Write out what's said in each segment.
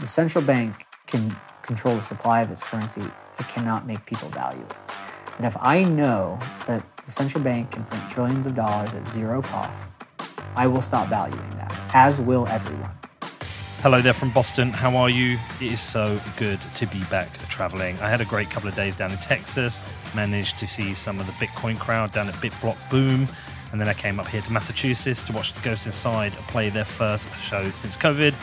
the central bank can control the supply of its currency, it cannot make people value it. And if I know that the central bank can print trillions of dollars at zero cost, I will stop valuing that, as will everyone. Hello there from Boston. How are you? It is so good to be back traveling. I had a great couple of days down in Texas, managed to see some of the Bitcoin crowd down at BitBlock Boom, and then I came up here to Massachusetts to watch the Ghost Inside play their first show since COVID.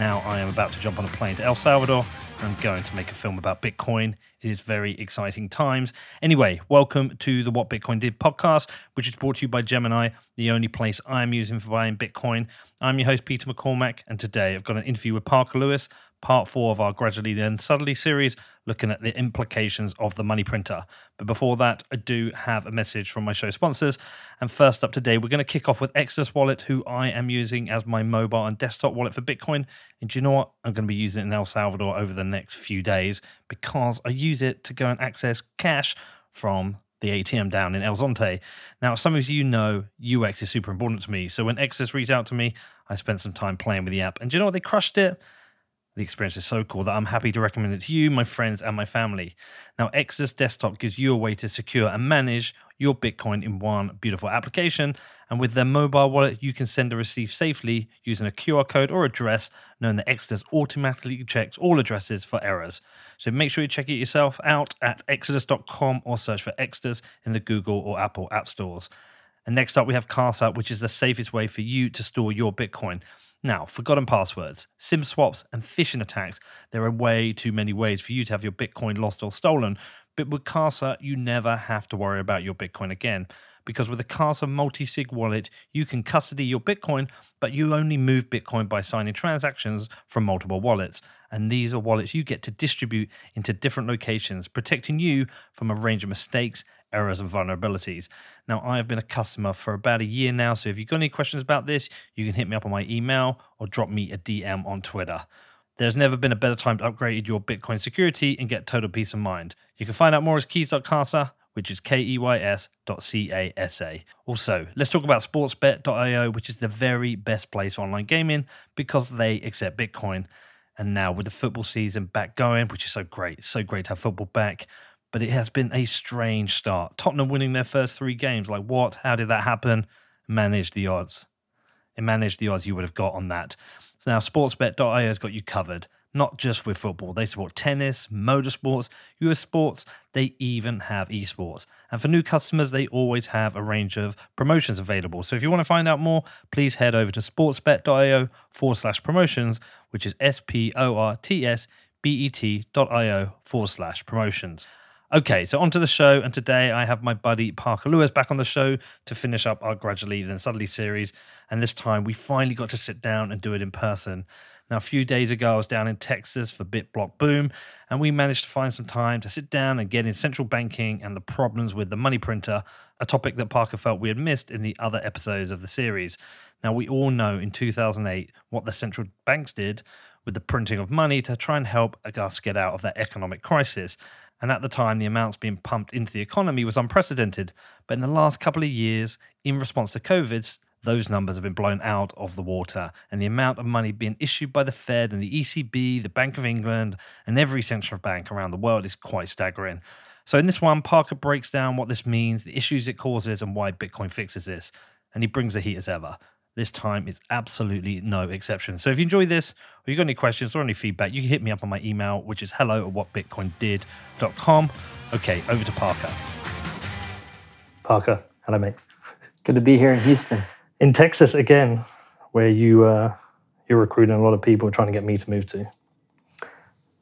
Now I am about to jump on a plane to El Salvador I'm going to make a film about Bitcoin. It is very exciting times. Anyway, welcome to the What Bitcoin Did podcast, which is brought to you by Gemini, the only place I'm using for buying Bitcoin. I'm your host, Peter McCormack, and today I've got an interview with Parker Lewis, part four of our Gradually Then Suddenly series, looking at the implications of the money printer. But before that, I do have a message from my show sponsors. And first up today, we're going to kick off with Exodus Wallet, who I am using as my mobile and desktop wallet for Bitcoin. And do you know what? I'm going to be using it in El Salvador over the next few days because I use it to go and access cash from the ATM down in El Zonte. Now, some of you know UX is super important to me. So when Exodus reached out to me, I spent some time playing with the app. And do you know what? They crushed it the experience is so cool that I'm happy to recommend it to you, my friends, and my family. Now, Exodus Desktop gives you a way to secure and manage your Bitcoin in one beautiful application. And with their mobile wallet, you can send and receive safely using a QR code or address, knowing that Exodus automatically checks all addresses for errors. So make sure you check it yourself out at exodus.com or search for Exodus in the Google or Apple app stores. And next up, we have Casa, which is the safest way for you to store your Bitcoin. Now, forgotten passwords, SIM swaps, and phishing attacks. There are way too many ways for you to have your Bitcoin lost or stolen. But with Casa, you never have to worry about your Bitcoin again. Because with a Casa multi sig wallet, you can custody your Bitcoin, but you only move Bitcoin by signing transactions from multiple wallets. And these are wallets you get to distribute into different locations, protecting you from a range of mistakes errors and vulnerabilities. Now, I have been a customer for about a year now, so if you've got any questions about this, you can hit me up on my email or drop me a DM on Twitter. There's never been a better time to upgrade your Bitcoin security and get total peace of mind. You can find out more at keys.casa, which is K-E-Y-S dot C-A-S-A. Also, let's talk about sportsbet.io, which is the very best place for online gaming because they accept Bitcoin. And now with the football season back going, which is so great, so great to have football back, but it has been a strange start. Tottenham winning their first three games. Like, what? How did that happen? Manage the odds. It managed the odds you would have got on that. So now sportsbet.io has got you covered, not just with football. They support tennis, motorsports, US sports. They even have esports. And for new customers, they always have a range of promotions available. So if you want to find out more, please head over to sportsbet.io forward slash promotions, which is S P O R T S B E T.io forward slash promotions. Okay, so on to the show. And today I have my buddy Parker Lewis back on the show to finish up our Gradually Then Suddenly series. And this time we finally got to sit down and do it in person. Now, a few days ago, I was down in Texas for BitBlock Boom, and we managed to find some time to sit down and get in central banking and the problems with the money printer, a topic that Parker felt we had missed in the other episodes of the series. Now, we all know in 2008 what the central banks did with the printing of money to try and help us get out of that economic crisis. And at the time, the amounts being pumped into the economy was unprecedented. But in the last couple of years, in response to COVID, those numbers have been blown out of the water. And the amount of money being issued by the Fed and the ECB, the Bank of England, and every central bank around the world is quite staggering. So, in this one, Parker breaks down what this means, the issues it causes, and why Bitcoin fixes this. And he brings the heat as ever. This time is absolutely no exception. So if you enjoy this, or you've got any questions or any feedback, you can hit me up on my email, which is hello at whatbitcoindid.com. Okay, over to Parker. Parker, hello, mate. Good to be here in Houston. In Texas again, where you uh, you're recruiting a lot of people trying to get me to move to.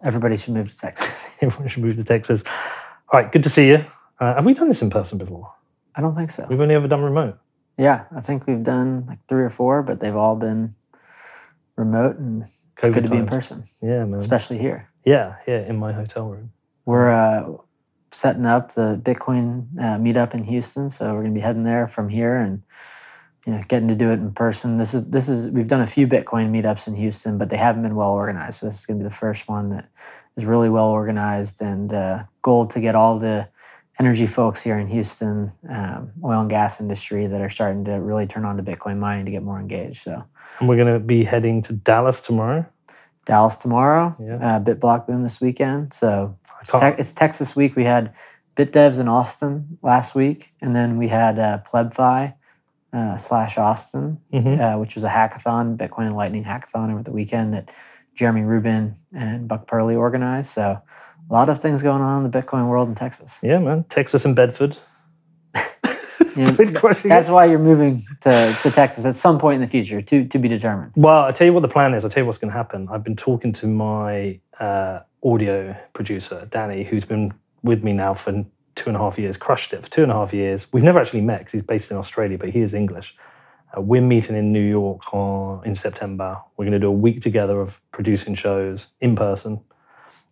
Everybody should move to Texas. Everyone should move to Texas. All right, good to see you. Uh, have we done this in person before? I don't think so. We've only ever done remote. Yeah, I think we've done like three or four, but they've all been remote and COVID good to be in person, Yeah, man. especially here. Yeah, yeah, in my hotel room. We're uh, setting up the Bitcoin uh, meetup in Houston, so we're gonna be heading there from here and you know getting to do it in person. This is this is we've done a few Bitcoin meetups in Houston, but they haven't been well organized. So this is gonna be the first one that is really well organized and uh, goal to get all the energy folks here in Houston, um, oil and gas industry that are starting to really turn on to Bitcoin mining to get more engaged. So And we're going to be heading to Dallas tomorrow. Dallas tomorrow. Yeah. Uh, Bit Block Boom this weekend. So it's, te- it's Texas week. We had Bit Devs in Austin last week, and then we had uh, PlebFi uh, slash Austin, Mhm. uh, which was a hackathon, Bitcoin and Lightning hackathon over the weekend that Jeremy Rubin and Buck Perley organized. So a lot of things going on in the Bitcoin world in Texas. Yeah, man. Texas and Bedford. You know, that's why you're moving to, to Texas at some point in the future, to, to be determined. Well, I tell you what the plan is. I tell you what's going to happen. I've been talking to my uh, audio producer, Danny, who's been with me now for two and a half years. Crushed it for two and a half years. We've never actually met because he's based in Australia, but he is English. Uh, we're meeting in New York on, in September. We're going to do a week together of producing shows in person.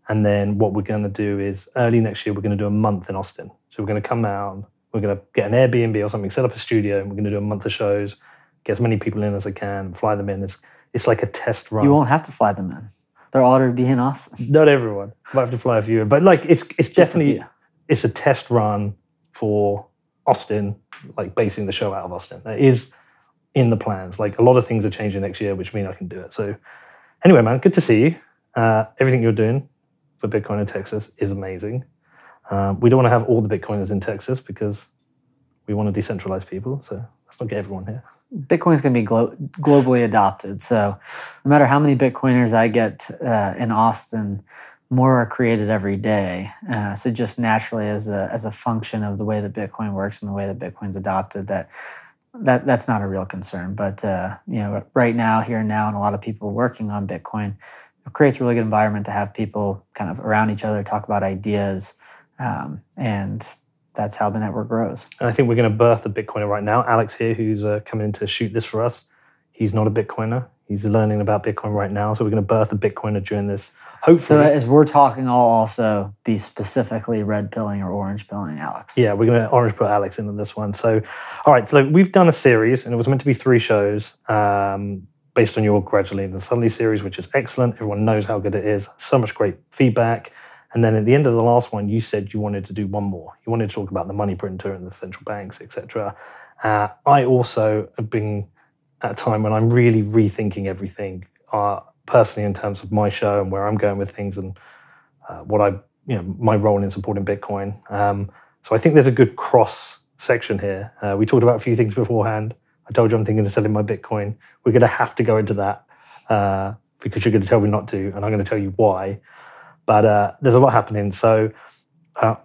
And then what we're going to do is early next year, we're going to do a month in Austin. So we're going to come out, we're going to get an Airbnb or something, set up a studio, and we're going to do a month of shows, get as many people in as I can, fly them in. It's, it's like a test run. You won't have to fly them in. They're all to be in Austin. Not everyone. Might have to fly a few, but like it's it's Just a definitely few. it's a test run for Austin, like basing the show out of Austin. That is in the plans. Like a lot of things are changing next year, which mean I can do it. So anyway, man, good to see you. Uh, everything you're doing for Bitcoin in Texas is amazing. Um, we don't want to have all the Bitcoiners in Texas because we want to decentralize people. So let's not get everyone here. Bitcoin is going to be glo- globally adopted. So, no matter how many Bitcoiners I get uh, in Austin, more are created every day. Uh, so, just naturally, as a as a function of the way that Bitcoin works and the way that Bitcoin's adopted, that that that's not a real concern. But uh, you know, right now, here and now, and a lot of people working on Bitcoin, it creates a really good environment to have people kind of around each other, talk about ideas, um, and that's how the network grows. And I think we're going to birth a Bitcoiner right now. Alex here, who's uh, coming in to shoot this for us, he's not a Bitcoiner. He's learning about Bitcoin right now. So we're going to birth a Bitcoiner during this. Hopefully So as we're talking, I'll also be specifically red pilling or orange pilling Alex. yeah, we're going to orange put Alex in on this one. So, all right, so we've done a series, and it was meant to be three shows um, based on your Gradually Then Suddenly series, which is excellent. Everyone knows how good it is. So much great feedback. And then at the end of the last one, you said you wanted to do one more. You wanted to talk about the money printer and the central banks, etc. Uh, I also have been at a time when I'm really rethinking everything uh, personally in terms of my show and where I'm going with things and uh, what I, you know, my role in supporting Bitcoin. Um, so I think there's a good cross section here. Uh, we talked about a few things beforehand. I told you I'm thinking of selling my Bitcoin. We're going to have to go into that uh, because you're going to tell me not to, and I'm going to tell you why. But uh, there's a lot happening. So uh,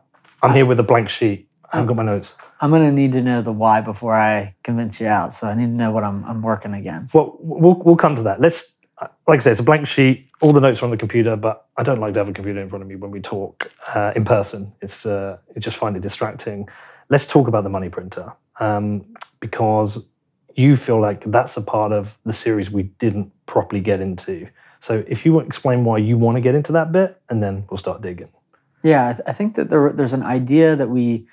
I'm here with a blank sheet. I haven't got my notes. I'm going to need to know the why before I convince you out. So I need to know what I'm, I'm working against. Well, we'll we'll come to that. Let's, like I said, it's a blank sheet. All the notes are on the computer, but I don't like to have a computer in front of me when we talk uh, in person. It's uh, I just find it distracting. Let's talk about the money printer um, because you feel like that's a part of the series we didn't properly get into. So if you explain why you want to get into that bit, and then we'll start digging. Yeah, I, th- I think that there, there's an idea that we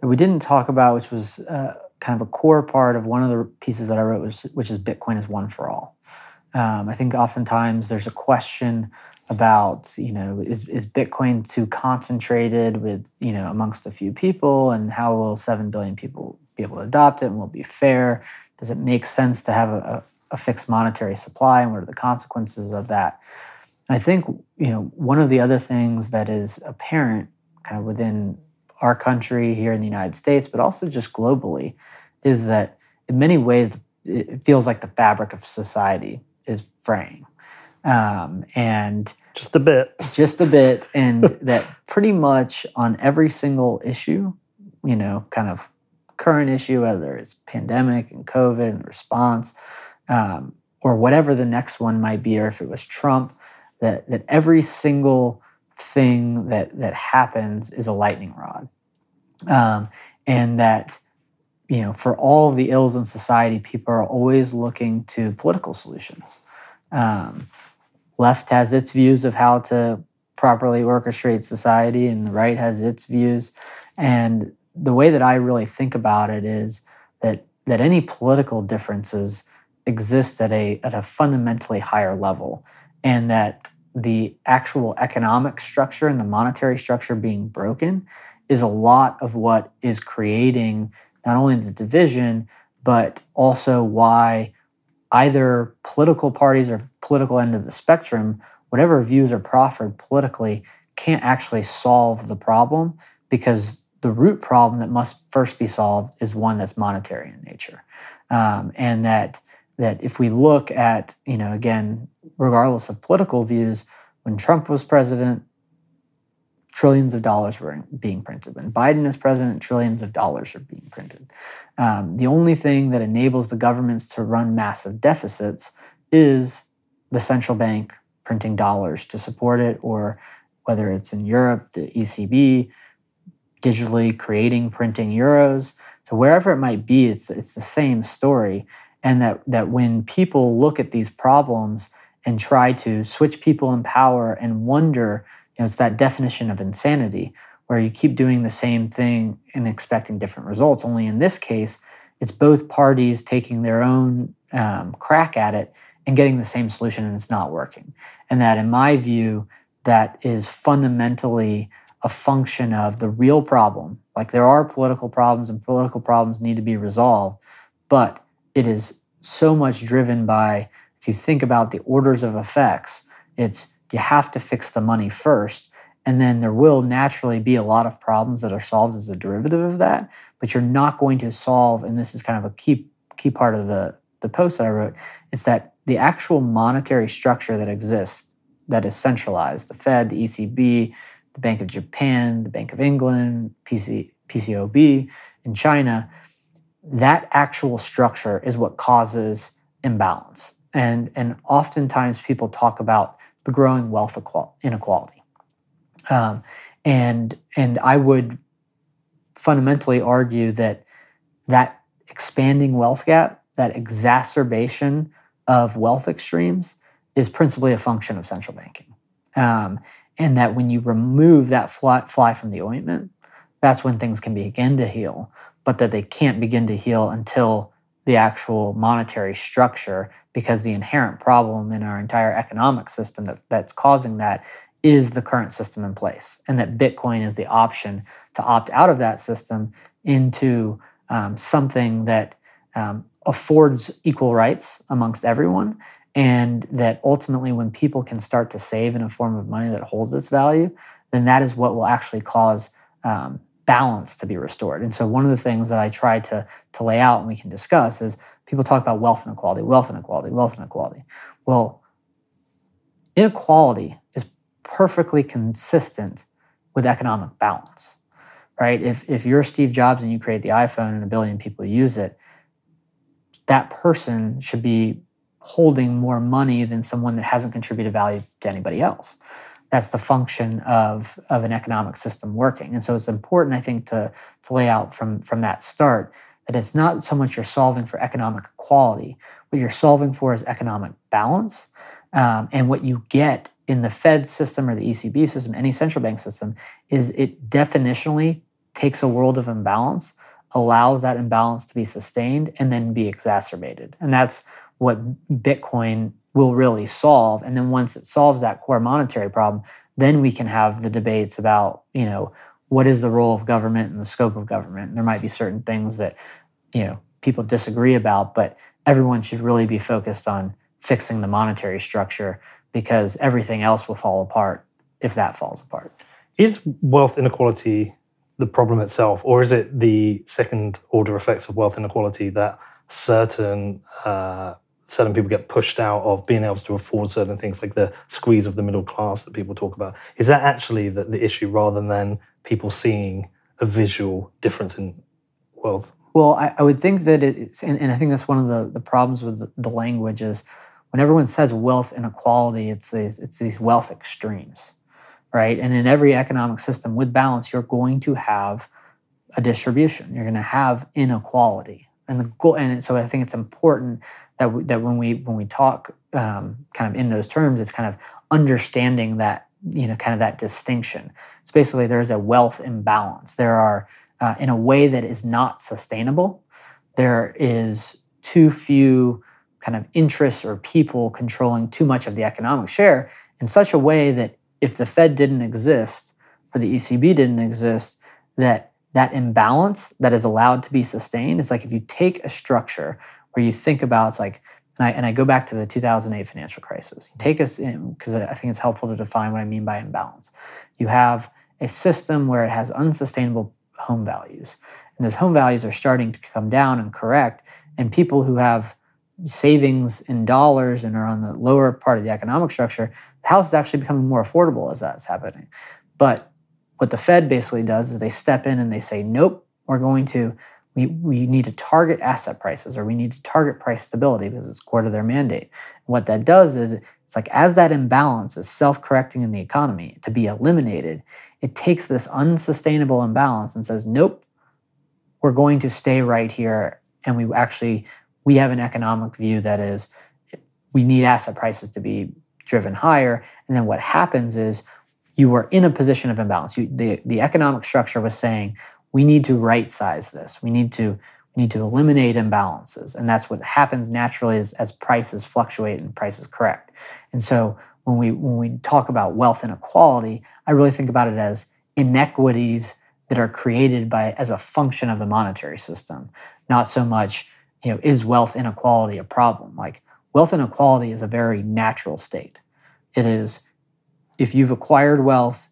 that we didn't talk about, which was uh, kind of a core part of one of the pieces that I wrote, was, which is Bitcoin is one for all. Um, I think oftentimes there's a question about, you know, is, is Bitcoin too concentrated with, you know, amongst a few people, and how will seven billion people be able to adopt it, and will it be fair? Does it make sense to have a, a, a fixed monetary supply, and what are the consequences of that? I think you know one of the other things that is apparent kind of within our country here in the United States, but also just globally, is that in many ways it feels like the fabric of society is fraying, um, and Just a bit. just a bit, and that pretty much on every single issue, you know, kind of current issue, whether it's pandemic and COVID and response, um, or whatever the next one might be, or if it was Trump, that that every single thing that that happens is a lightning rod, um, and that you know for all of the ills in society, people are always looking to political solutions. Um, left has its views of how to properly orchestrate society, and the right has its views. And the way that I really think about it is that that any political differences exist at a at a fundamentally higher level, and that the actual economic structure and the monetary structure being broken is a lot of what is creating not only the division but also why either political parties or political end of the spectrum whatever views are proffered politically can't actually solve the problem because the root problem that must first be solved is one that's monetary in nature. Um, and that that if we look at, you know, again, regardless of political views, when Trump was president, trillions of dollars were being printed. When Biden is president, trillions of dollars are being printed. Um, the only thing that enables the governments to run massive deficits is the central bank printing dollars to support it, or whether it's in Europe, the ECB digitally creating, printing euros. So wherever it might be, it's, it's the same story. And that, that when people look at these problems and try to switch people in power and wonder, you know, it's that definition of insanity where you keep doing the same thing and expecting different results. Only in this case, it's both parties taking their own um, crack at it and getting the same solution and it's not working. And that, in my view, that is fundamentally a function of the real problem. Like there are political problems and political problems need to be resolved, but it is so much driven by, if you think about the orders of effects, it's you have to fix the money first. And then there will naturally be a lot of problems that are solved as a derivative of that, but you're not going to solve, and this is kind of a key key part of the, the post that I wrote, is that the actual monetary structure that exists that is centralized, the Fed, the ECB, the Bank of Japan, the Bank of England, PC, PBOC in China, that actual structure is what causes imbalance. And, and oftentimes people talk about the growing wealth inequality. Um, and, and I would fundamentally argue that that expanding wealth gap, that exacerbation of wealth extremes, is principally a function of central banking. Um, and that when you remove that fly, from the ointment, that's when things can begin to heal, but that they can't begin to heal until the actual monetary structure, because the inherent problem in our entire economic system that, that's causing that is the current system in place, and that Bitcoin is the option to opt out of that system into um, something that um, affords equal rights amongst everyone and that ultimately when people can start to save in a form of money that holds its value then that is what will actually cause um, balance to be restored. And so one of the things that i try to, to lay out and we can discuss is people talk about wealth inequality wealth inequality wealth inequality. Well inequality is perfectly consistent with economic balance right? If, if you're steve jobs and you create the iphone and a billion people use it that person should be holding more money than someone that hasn't contributed value to anybody else. That's the function of, of an economic system working. And so it's important, I think, to, to lay out from, from that start that it's not so much you're solving for economic equality. What you're solving for is economic balance. Um, and what you get in the Fed system or the ECB system, any central bank system, is it definitionally takes a world of imbalance, allows that imbalance to be sustained, and then be exacerbated. And that's what Bitcoin will really solve. And then once it solves that core monetary problem, then we can have the debates about, you know, what is the role of government and the scope of government. And there might be certain things that, you know, people disagree about, but everyone should really be focused on fixing the monetary structure because everything else will fall apart if that falls apart. Is wealth inequality the problem itself, or is it the second order effects of wealth inequality that certain uh, certain people get pushed out of being able to afford certain things, like the squeeze of the middle class that people talk about. Is that actually the, the issue rather than people seeing a visual difference in wealth? Well, I, I would think that it's, and, and, I think that's one of the, the problems with the, the, language is when everyone says wealth inequality, it's these, it's these wealth extremes, right? And in every economic system with balance, you're going to have a distribution. You're going to have inequality, and the goal. And so I think it's important that we, that when we when we talk um, kind of in those terms, it's kind of understanding that you know kind of that distinction. It's basically there's a wealth imbalance. There are uh, in a way that is not sustainable. There is too few kind of interests or people controlling too much of the economic share in such a way that if the Fed didn't exist or the ECB didn't exist, that that imbalance that is allowed to be sustained is like if you take a structure where you think about it's like and I, and I go back to the 2008 financial crisis. You take us in, um, because I think it's helpful to define what I mean by imbalance. You have a system where it has unsustainable home values. And those home values are starting to come down and correct. And people who have savings in dollars and are on the lower part of the economic structure, the house is actually becoming more affordable as that's happening. But what the Fed basically does is they step in and they say, nope, we're going to we, we need to target asset prices or we need to target price stability because it's core to their mandate. what that does is it's like as that imbalance is self-correcting in the economy to be eliminated, it takes this unsustainable imbalance and says, nope, we're going to stay right here. And we actually we have an economic view that is we need asset prices to be driven higher. And then what happens is you were in a position of imbalance. You, the, the economic structure was saying we need to right size this. We need to we need to eliminate imbalances, and that's what happens naturally as, as prices fluctuate and prices correct. And so when we when we talk about wealth inequality, I really think about it as inequities that are created by as a function of the monetary system, not so much you know is wealth inequality a problem? Like wealth inequality is a very natural state. It is if you've acquired wealth,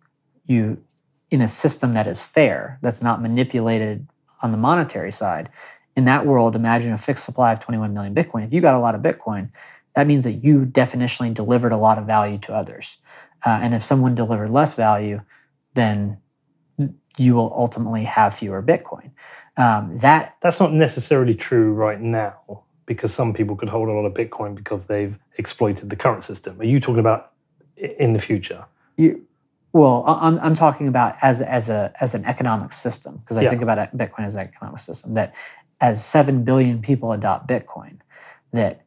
you in a system that is fair, that's not manipulated on the monetary side, in that world, imagine a fixed supply of 21 million Bitcoin. If you got a lot of Bitcoin, that means that you definitionally delivered a lot of value to others. Uh, and if someone delivered less value, then you will ultimately have fewer Bitcoin. Um, that that's not necessarily true right now because some people could hold a lot of Bitcoin because they've exploited the current system. Are you talking about in the future? You, well, I'm, I'm talking about as, as, a, as an economic system, because I yeah. think about Bitcoin as an economic system, that as 7 billion people adopt Bitcoin, that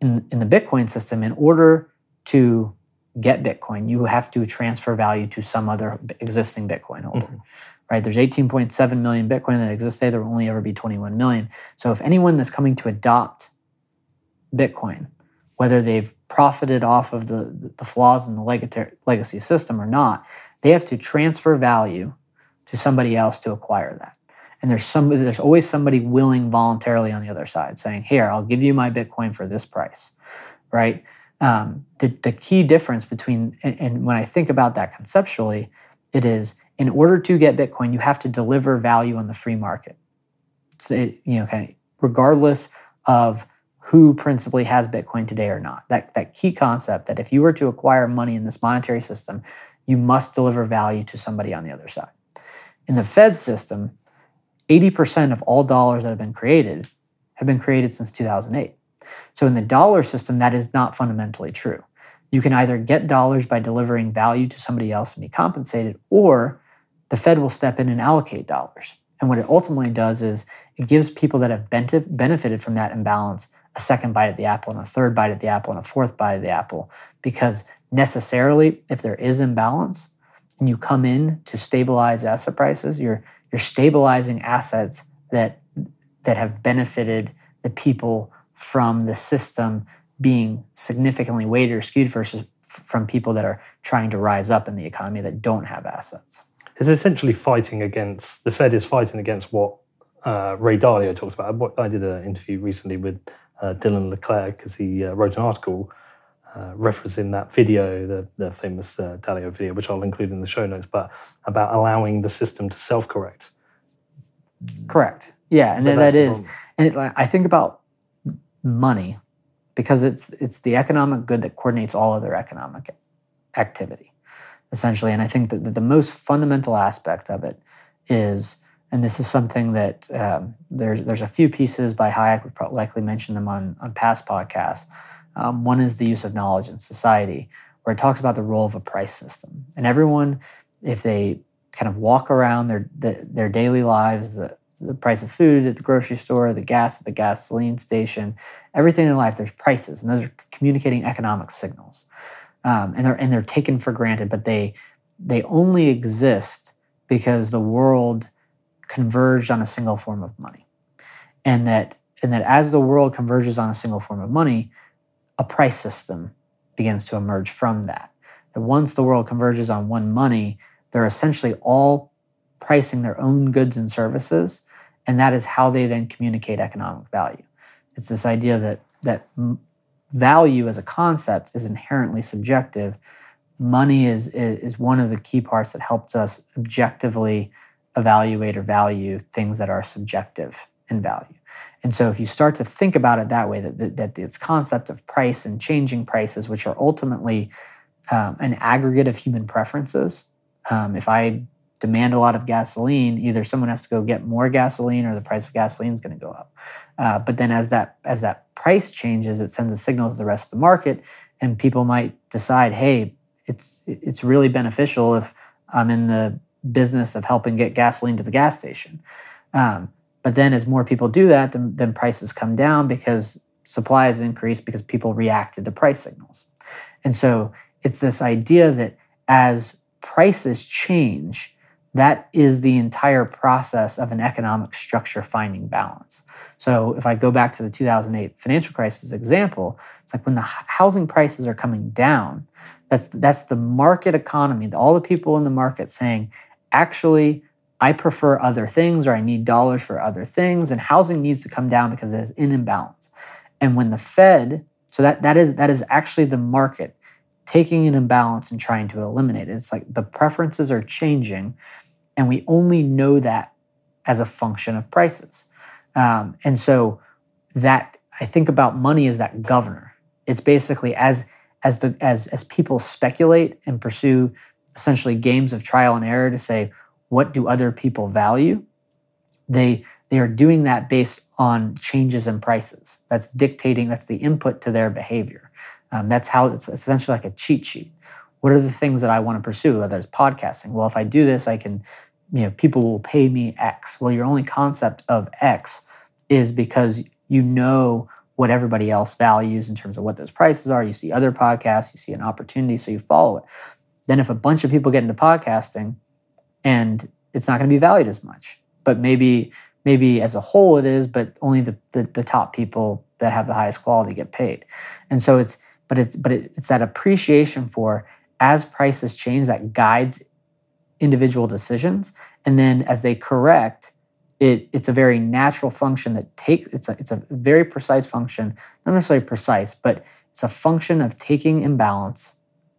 in, in the Bitcoin system, in order to get Bitcoin, you have to transfer value to some other existing Bitcoin holder. Mm-hmm. Right? There's 18.7 million Bitcoin that exists today. There will only ever be 21 million. So if anyone that's coming to adopt Bitcoin whether they've profited off of the, the flaws in the legacy system or not, they have to transfer value to somebody else to acquire that. And there's somebody, there's always somebody willing voluntarily on the other side saying, "Here, I'll give you my Bitcoin for this price," right? Um, the, the key difference between and, and when I think about that conceptually, it is in order to get Bitcoin, you have to deliver value on the free market. So, you know, okay, regardless of who principally has Bitcoin today or not. That, that key concept that if you were to acquire money in this monetary system, you must deliver value to somebody on the other side. In the Fed system, 80% of all dollars that have been created have been created since 2008. So in the dollar system, that is not fundamentally true. You can either get dollars by delivering value to somebody else and be compensated, or the Fed will step in and allocate dollars. And what it ultimately does is it gives people that have benefited from that imbalance a second bite at the apple and a third bite at the apple and a fourth bite at the apple because necessarily if there is imbalance and you come in to stabilize asset prices you're you're stabilizing assets that that have benefited the people from the system being significantly weighted or skewed versus from people that are trying to rise up in the economy that don't have assets. It's essentially fighting against the Fed is fighting against what uh, Ray Dalio talks about. I did an interview recently with Dylan LeClair because he uh, wrote an article uh, referencing that video, the, the famous uh, Dalio video, which I'll include in the show notes, but about allowing the system to self correct. Correct. Yeah, and then that is, and it, I think about money because it's it's the economic good that coordinates all other economic activity, essentially. And I think that the most fundamental aspect of it is and this is something that um, there's there's a few pieces by Hayek. We've probably likely mentioned them on on past podcasts. Um, one is the use of knowledge in society, where it talks about the role of a price system, and everyone, if they kind of walk around their the, their daily lives, the the price of food at the grocery store, the gas at the gasoline station, everything in life, there's prices, and those are communicating economic signals, um, and they're and they're taken for granted, but they they only exist because the world converged on a single form of money. And that and that as the world converges on a single form of money, a price system begins to emerge from that. That once the world converges on one money, they're essentially all pricing their own goods and services, and that is how they then communicate economic value. It's this idea that that value as a concept is inherently subjective, money is, is one of the key parts that helps us objectively evaluate or value things that are subjective in value. And so if you start to think about it that way, that, that, that this concept of price and changing prices, which are ultimately um, an aggregate of human preferences, um, if I demand a lot of gasoline, either someone has to go get more gasoline or the price of gasoline is going to go up. Uh, but then as that as that price changes, it sends a signal to the rest of the market, and people might decide, hey, it's it's really beneficial if I'm in the business of helping get gasoline to the gas station. Um, but then as more people do that, then, then prices come down because supply has increased because people reacted to price signals. And so it's this idea that as prices change, that is the entire process of an economic structure finding balance. So if I go back to the 2008 financial crisis example, it's like when the housing prices are coming down, that's that's the market economy, all the people in the market saying, actually, I prefer other things or I need dollars for other things, and housing needs to come down because it is in imbalance. And when the Fed, so that that is that is actually the market taking an imbalance and trying to eliminate it. It's like the preferences are changing, and we only know that as a function of prices. Um, and so that I think about money as that governor. It's basically as as the as as people speculate and pursue essentially games of trial and error to say what do other people value? They they are doing that based on changes in prices. That's dictating that's the input to their behavior. Um, that's how it's essentially like a cheat sheet. What are the things that i want to pursue whether it's podcasting? Well if i do this i can you know people will pay me x. Well your only concept of x is because you know what everybody else values in terms of what those prices are. You see other podcasts you see an opportunity so you follow it then if a bunch of people get into podcasting and it's not going to be valued as much but maybe maybe as a whole it is but only the, the, the top people that have the highest quality get paid. And so it's but it's but it, it's that appreciation for as prices change that guides individual decisions. And then as they correct it, it's a very natural function that takes it's a, it's a very precise function not necessarily precise but it's a function of taking imbalance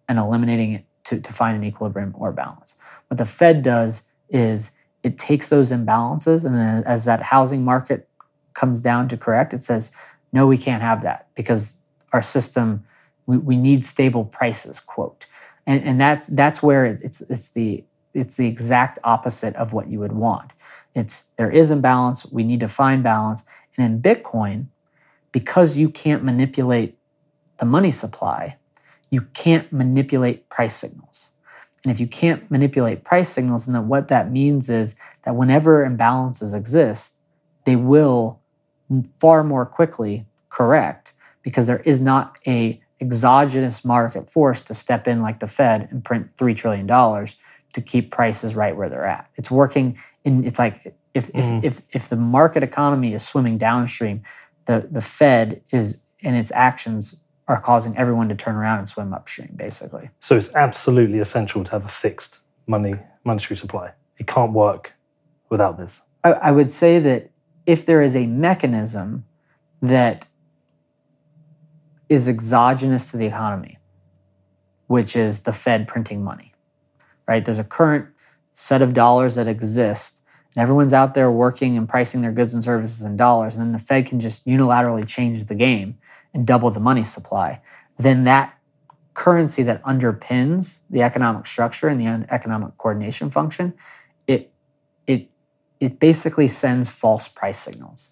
and eliminating it to, to find an equilibrium or balance. What the Fed does is it takes those imbalances, and then as that housing market comes down to correct, it says, no, we can't have that because our system, we, we need stable prices, quote. And, and that's that's where it's it's the it's the exact opposite of what you would want. It's there is imbalance, we need to find balance. And in Bitcoin, because you can't manipulate the money supply, you can't manipulate price signals. And if you can't manipulate price signals, then what that means is that whenever imbalances exist, they will far more quickly correct because there is not a exogenous market force to step in like the Fed and print $3 trillion to keep prices right where they're at. It's working in it's like if mm. if, if if the market economy is swimming downstream, the, the Fed is in its actions are causing everyone to turn around and swim upstream, basically. So it's absolutely essential to have a fixed money monetary supply. It can't work without this. I, I would say that if there is a mechanism that is exogenous to the economy, which is the Fed printing money, right? There's a current set of dollars that exist, and everyone's out there working and pricing their goods and services in dollars, and then the Fed can just unilaterally change the game and double the money supply, then that currency that underpins the economic structure and the economic coordination function, it it it basically sends false price signals.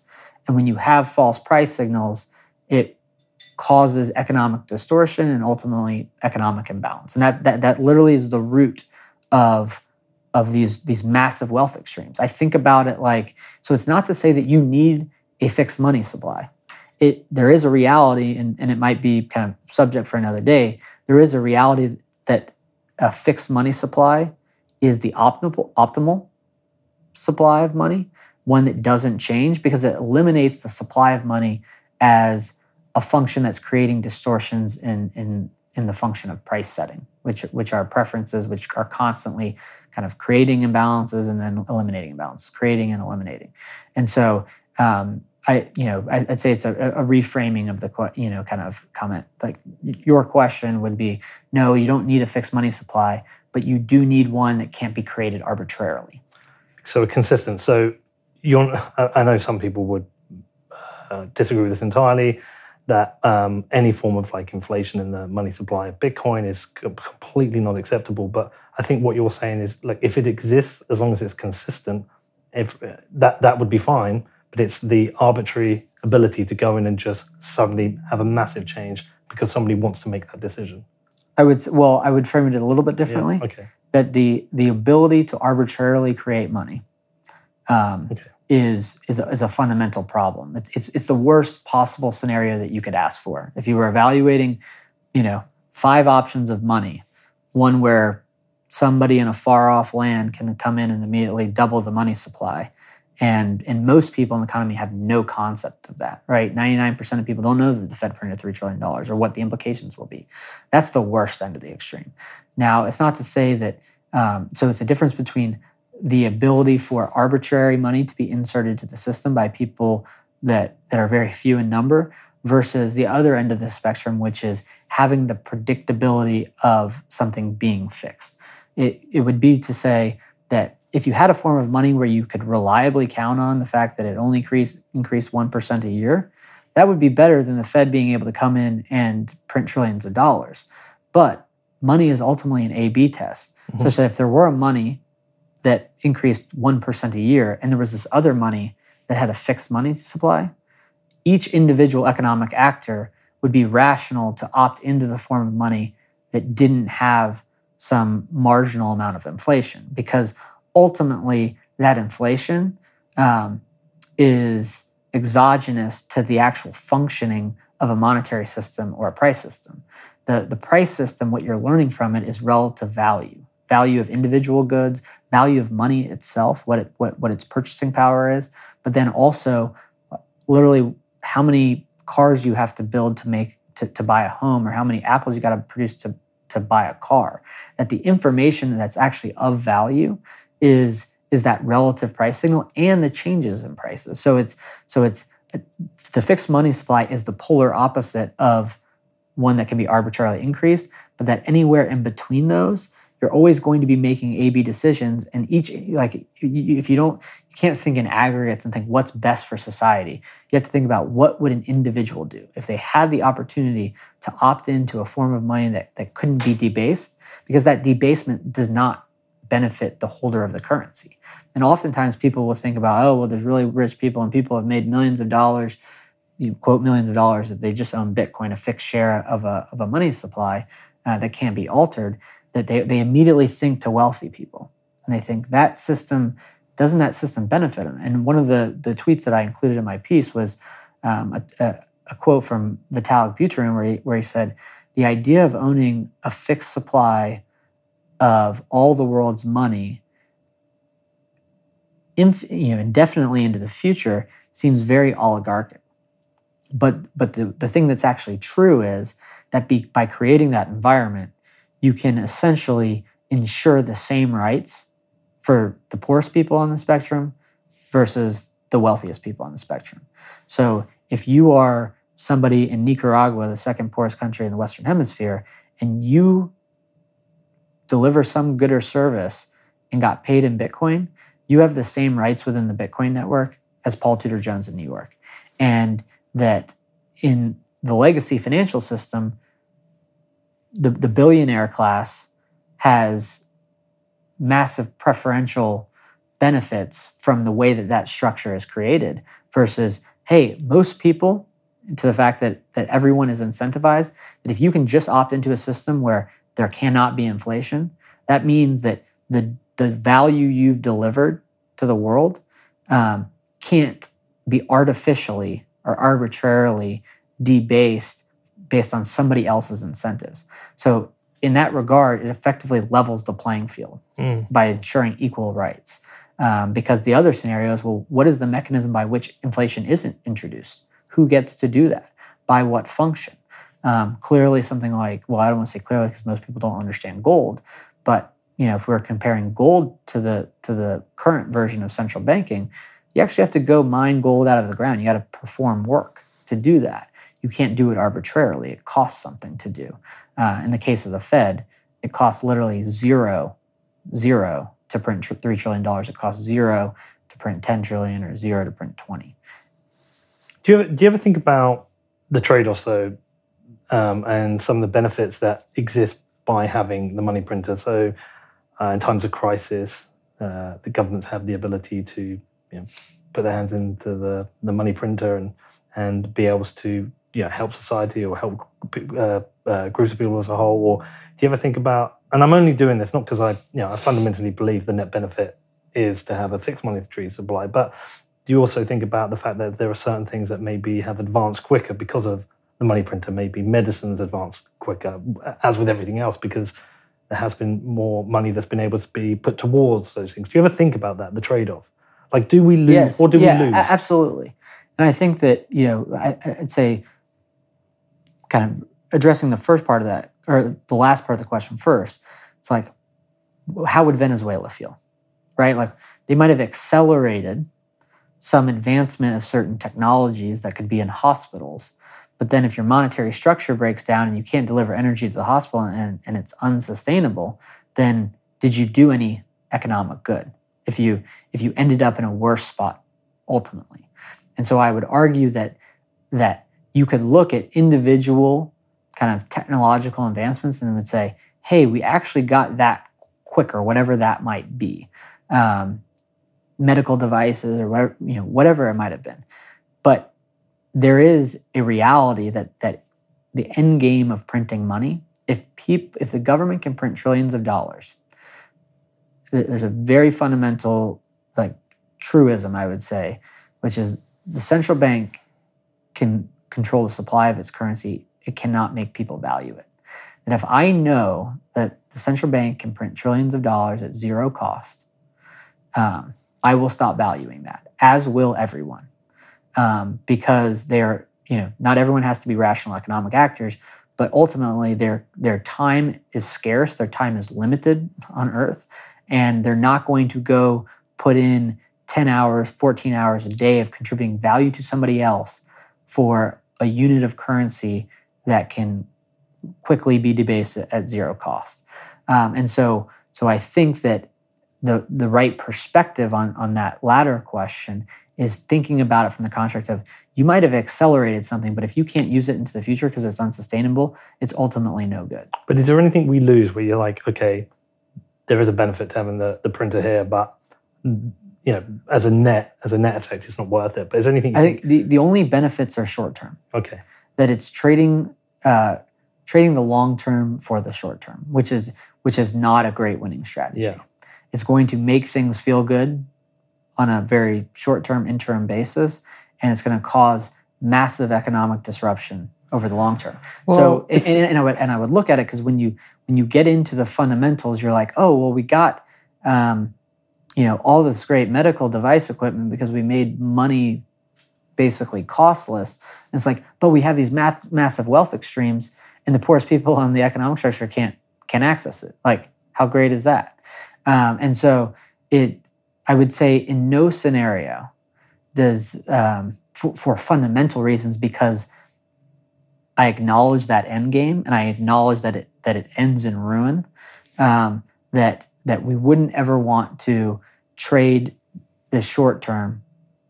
And when you have false price signals, it causes economic distortion and ultimately economic imbalance. And that that, that literally is the root of of these these massive wealth extremes. I think about it like so it's not to say that you need a fixed money supply it there is a reality, and, and it might be kind of subject for another day. There is a reality that a fixed money supply is the optimal optimal supply of money, one that doesn't change because it eliminates the supply of money as a function that's creating distortions in in in the function of price setting, which which are preferences which are constantly kind of creating imbalances and then eliminating imbalances, creating and eliminating. And so um, I, you know, I'd say it's a, a reframing of the, you know, kind of comment. Like your question would be, no, you don't need a fixed money supply, but you do need one that can't be created arbitrarily. so consistent. So you're, I know some people would uh, disagree with this entirely. That um, any form of like inflation in the money supply of Bitcoin is completely not acceptable. But I think what you're saying is like if it exists, as long as it's consistent, if that that would be fine. But it's the arbitrary ability to go in and just suddenly have a massive change because somebody wants to make that decision. I would, well, I would frame it a little bit Yeah, differently. Okay. that the the ability to arbitrarily create money um, Okay. is is a, is a fundamental problem. It's, it's it's the worst possible scenario that you could ask for. If you were evaluating, you know, five options of money, one where somebody in a far off land can come in and immediately double the money supply. And, and most people in the economy have no concept of that, right? 99% of people don't know that the Fed printed $3 trillion or what the implications will be. That's the worst end of the extreme. Now, it's not to say that, um, so it's a difference between the ability for arbitrary money to be inserted to the system by people that, that are very few in number versus the other end of the spectrum, which is having the predictability of something being fixed. It, it would be to say that if you had a form of money where you could reliably count on the fact that it only increased increased 1% a year, that would be better than the Fed being able to come in and print trillions of dollars. But money is ultimately an A B test. Mhm. Such that if there were a money that increased 1% a year and there was this other money that had a fixed money supply, each individual economic actor would be rational to opt into the form of money that didn't have some marginal amount of inflation because ultimately that inflation um, is exogenous to the actual functioning of a monetary system or a price system. The, the price system, what you're learning from it is relative value, value of individual goods, value of money itself, what, it, what, what its purchasing power is, but then also uh, literally how many cars you have to build to make to, to buy a home or how many apples you got to produce to, to buy a car. That the information that's actually of value is is that relative price signal and the changes in prices. So it's so it's uh, the fixed money supply is the polar opposite of one that can be arbitrarily increased, but that anywhere in between those, you're always going to be making A/B decisions, and each like if you don't, you can't think in aggregates and think what's best for society. You have to think about what would an individual do if they had the opportunity to opt into a form of money that that couldn't be debased, because that debasement does not benefit the holder of the currency. And oftentimes people will think about, oh, well, there's really rich people and people have made millions of dollars, you quote millions of dollars that they just own Bitcoin, a fixed share of a, of a money supply uh, that can't be altered, that they, they immediately think to wealthy people. And they think that system, doesn't that system benefit them? And one of the, the tweets that I included in my piece was um, a, a, a quote from Vitalik Buterin where he, where he said, the idea of owning a fixed supply of all the world's money inf- you know, indefinitely into the future seems very oligarchic. But but the, the thing that's actually true is that be, by creating that environment, you can essentially ensure the same rights for the poorest people on the spectrum versus the wealthiest people on the spectrum. So if you are somebody in Nicaragua, the second poorest country in the Western Hemisphere, and you deliver some good or service and got paid in Bitcoin, you have the same rights within the Bitcoin network as Paul Tudor Jones in New York. And that in the legacy financial system, the, the billionaire class has massive preferential benefits from the way that that structure is created versus, hey, most people, to the fact that, that everyone is incentivized, that if you can just opt into a system where there cannot be inflation, that means that the the value you've delivered to the world um, can't be artificially or arbitrarily debased based on somebody else's incentives. So, in that regard, it effectively levels the playing field Mm. by ensuring equal rights. Um, because the other scenario is well, what is the mechanism by which inflation isn't introduced? Who gets to do that? By what function? Um, clearly, something like, well, I don't want to say clearly because most people don't understand gold, but you know, if we're comparing gold to the to the current version of central banking, you actually have to go mine gold out of the ground. You got to perform work to do that. You can't do it arbitrarily. It costs something to do. Uh, in the case of the Fed, it costs literally zero, zero to print three trillion dollars. It costs zero to print ten trillion or zero to print twenty. Do you ever, do you ever think about the trade-offs though, um, and some of the benefits that exist by having the money printer? So, uh, in times of crisis, uh, the governments have the ability to you know, put their hands into the, the money printer and and be able to you know, help society or help uh, uh, groups of people as a whole. Or do you ever think about? And I'm only doing this not because I you know I fundamentally believe the net benefit is to have a fixed monetary supply, but do you also think about the fact that there are certain things that maybe have advanced quicker because of the money printer? Maybe medicines advanced quicker, as with everything else, because there has been more money that's been able to be put towards those things. Do you ever think about that, the trade-off? Like, do we lose Yes, or do yeah, we lose? absolutely. And I think that you know, I, I'd say, kind of addressing the first part of that or the last part of the question first. It's like, how would Venezuela feel, right? Like they might have accelerated some advancement of certain technologies that could be in hospitals. But then, if your monetary structure breaks down and you can't deliver energy to the hospital and, and it's unsustainable, then did you do any economic good? If you if you ended up in a worse spot ultimately, and so I would argue that that you could look at individual kind of technological advancements and would say, hey, we actually got that quicker, whatever that might be. Um, medical devices or whatever, you know, whatever it might have been. But there is a reality that that the end game of printing money, if peop, if the government can print trillions of dollars, there's a very fundamental like truism, I would say, which is the central bank can control the supply of its currency. It cannot make people value it. And if I know that the central bank can print trillions of dollars at zero cost, um, I will stop valuing that, as will everyone, um, because they're you know not everyone has to be rational economic actors, but ultimately their their time is scarce, their time is limited on Earth, and they're not going to go put in 10 hours, 14 hours a day of contributing value to somebody else for a unit of currency that can quickly be debased at, at zero cost. Um, and so, so I think that the the right perspective on on that latter question is thinking about it from the construct of you might have accelerated something, but if you can't use it into the future because it's unsustainable, it's ultimately no good. But is there anything we lose where you're like, okay, there is a benefit to having the, the printer here, but you know, as a net as a net effect, it's not worth it. But is there anything? You I think the, the only benefits are short term. okay, That it's trading uh, trading the long term for the short term, which is which is not a great winning strategy. Yeah. It's going to make things feel good on a very short term interim basis, and it's going to cause massive economic disruption over the long term. Well, so and, and I would and I would look at it because when you when you get into the fundamentals, you're like, oh well, we got um, you know all this great medical device equipment because we made money basically costless. And it's like, but we have these math, massive wealth extremes, and the poorest people on the economic structure can't can access it. Like, how great is that? Um, and so it, I would say, in no scenario does um, for, for fundamental reasons because I acknowledge that end game and I acknowledge that it that it ends in ruin. Um, that that we wouldn't ever want to trade the short term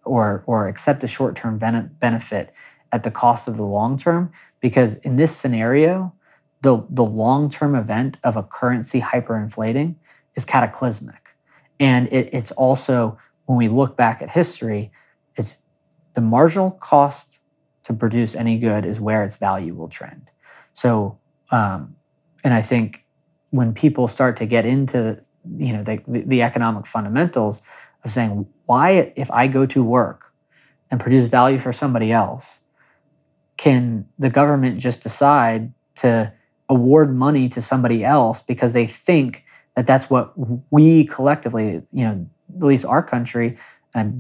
or or accept a short term bene- benefit at the cost of the long term because in this scenario the the long term event of a currency hyperinflating is cataclysmic and it, it's also when we look back at history it's the marginal cost to produce any good is where its value will trend. So um, and i think when people start to get into you know the, the economic fundamentals of saying why if i go to work and produce value for somebody else can the government just decide to award money to somebody else because they think that that's what we collectively you know at least our country I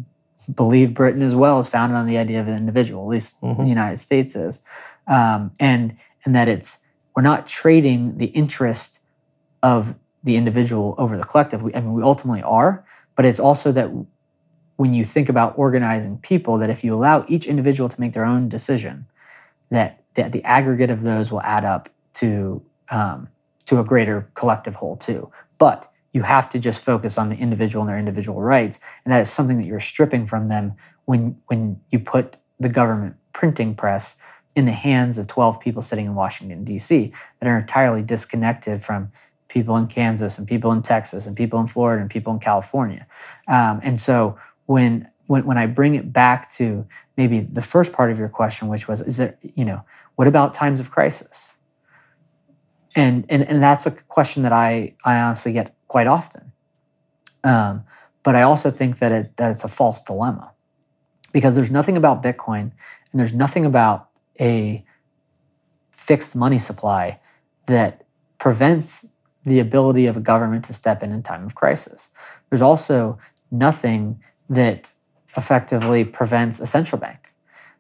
believe britain as well is founded on the idea of an individual at least Mhm. the united states is um, and and that it's we're not trading the interest of the individual over the collective we, i mean we ultimately are but it's also that when you think about organizing people, that if you allow each individual to make their own decision, that, that the aggregate of those will add up to um, to a greater collective whole too. But you have to just focus on the individual and their individual rights, and that is something that you're stripping from them when when you put the government printing press in the hands of 12 people sitting in Washington D.C. that are entirely disconnected from people in Kansas and people in Texas and people in Florida and people in California. Um, and so when, when when I bring it back to maybe the first part of your question, which was, is there, you know, what about times of crisis? And and, and that's a question that I I honestly get quite often. Um, but I also think that it that it's a false dilemma because there's nothing about Bitcoin and there's nothing about a fixed money supply that prevents the ability of a government to step in in time of crisis. There's also nothing that effectively prevents a central bank.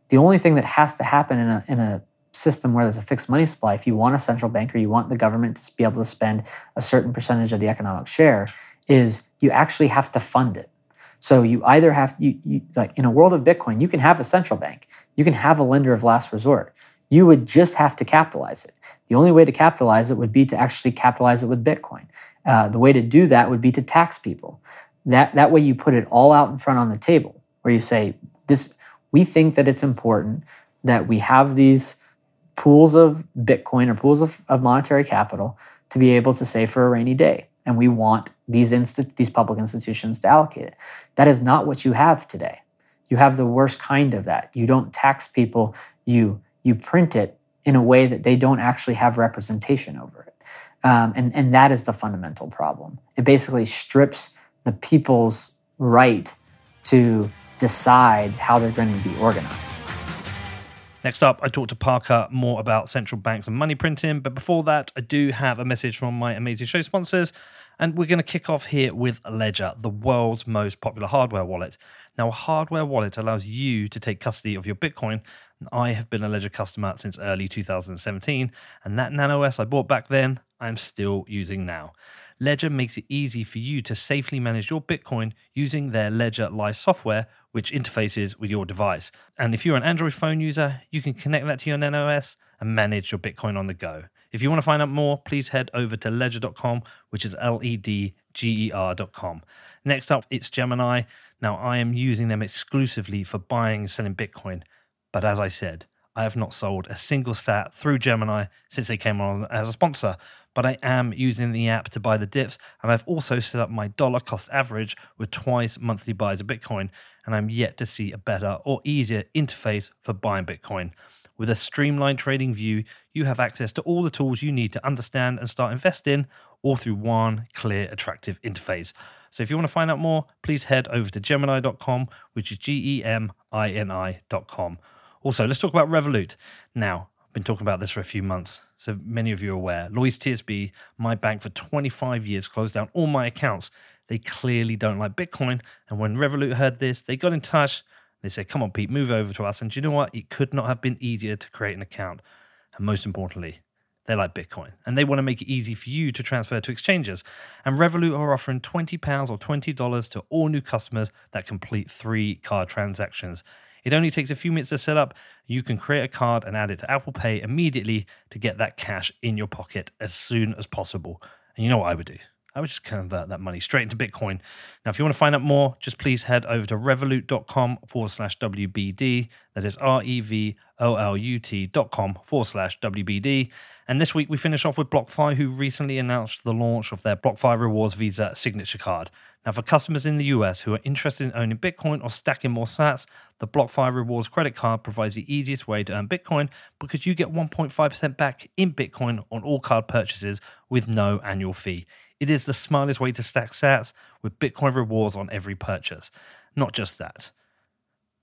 The only thing that has to happen in a, in a system where there's a fixed money supply, if you want a central bank or you want the government to be able to spend a certain percentage of the economic share, is you actually have to fund it. So you either have you, you like in a world of Bitcoin, you can have a central bank, you can have a lender of last resort. You would just have to capitalize it. The only way to capitalize it would be to actually capitalize it with Bitcoin. Uh, the way to do that would be to tax people. That that way you put it all out in front on the table, where you say this. We think that it's important that we have these pools of Bitcoin or pools of, of monetary capital to be able to save for a rainy day. And we want these, insti- these public institutions to allocate it. That is not what you have today. You have the worst kind of that. You don't tax people, you, you print it in a way that they don't actually have representation over it. Um, and, and that is the fundamental problem. It basically strips the people's right to decide how they're going to be organized. Next up, I talked to Parker more about central banks and money printing. But before that, I do have a message from my amazing show sponsors. And we're going to kick off here with Ledger, the world's most popular hardware wallet. Now, a hardware wallet allows you to take custody of your Bitcoin. And I have been a Ledger customer since early 2017. And that Nano S I bought back then, I'm still using now. Ledger makes it easy for you to safely manage your Bitcoin using their Ledger Live software, which interfaces with your device. And if you're an Android phone user, you can connect that to your Nano OS and manage your Bitcoin on the go. If you want to find out more, please head over to ledger.com, which is L E D G E R.com. Next up, it's Gemini. Now, I am using them exclusively for buying and selling Bitcoin. But as I said, I have not sold a single sat through Gemini since they came on as a sponsor but I am using the app to buy the dips. And I've also set up my dollar cost average with twice monthly buys of Bitcoin. And I'm yet to see a better or easier interface for buying Bitcoin. With a streamlined trading view, you have access to all the tools you need to understand and start investing, all through one clear, attractive interface. So if you want to find out more, please head over to gemini.com, which is G E M I N I.com. Also, let's talk about Revolut. Now, been talking about this for a few months, so many of you are aware. Lloyds TSB, my bank for 25 years, closed down all my accounts. They clearly don't like Bitcoin. And when Revolut heard this, they got in touch. They said, Come on, Pete, move over to us. And you know what? It could not have been easier to create an account. And most importantly, they like Bitcoin and they want to make it easy for you to transfer to exchanges. And Revolut are offering £20 or $20 to all new customers that complete three card transactions. It only takes a few minutes to set up. You can create a card and add it to Apple Pay immediately to get that cash in your pocket as soon as possible. And you know what I would do? I would just convert that money straight into Bitcoin. Now, if you want to find out more, just please head over to revolut.com forward slash WBD. That is R E V O L U T.com forward slash WBD. And this week we finish off with BlockFi, who recently announced the launch of their BlockFi Rewards Visa signature card. Now, for customers in the US who are interested in owning Bitcoin or stacking more sats, the BlockFi Rewards credit card provides the easiest way to earn Bitcoin because you get 1.5% back in Bitcoin on all card purchases with no annual fee. It is the smartest way to stack sats with Bitcoin rewards on every purchase. Not just that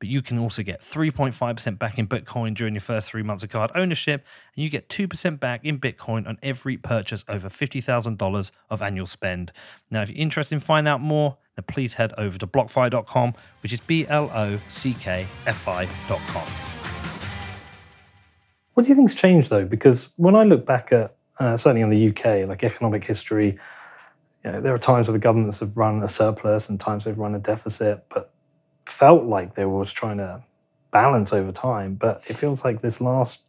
but you can also get 3.5% back in Bitcoin during your first three months of card ownership, and you get 2% back in Bitcoin on every purchase over $50,000 of annual spend. Now, if you're interested in finding out more, then please head over to blockfi.com, which is B L O C K F I.com. What do you think's changed though? Because when I look back at uh, certainly in the UK, like economic history, you know, there are times where the governments have run a surplus and times they've run a deficit, but felt like they was trying to balance over time, but it feels like this last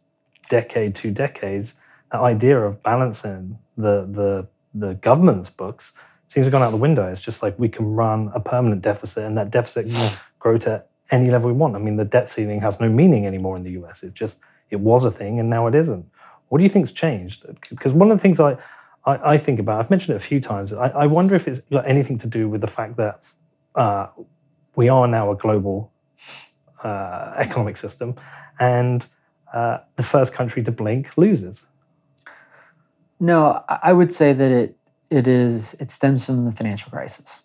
decade, two decades, that idea of balancing the the the government's books seems to have gone out the window. It's just like we can run a permanent deficit, and that deficit can grow to any level we want. I mean, the debt ceiling has no meaning anymore in the US. It just it was a thing, and now it isn't. What do you think's changed? Because one of the things I, I, I think about, I've mentioned it a few times. I, I wonder if it's got anything to do with the fact that uh, we are now a global uh, economic system, and uh, the first country to blink loses. No, I would say that it it is it stems from the financial crisis.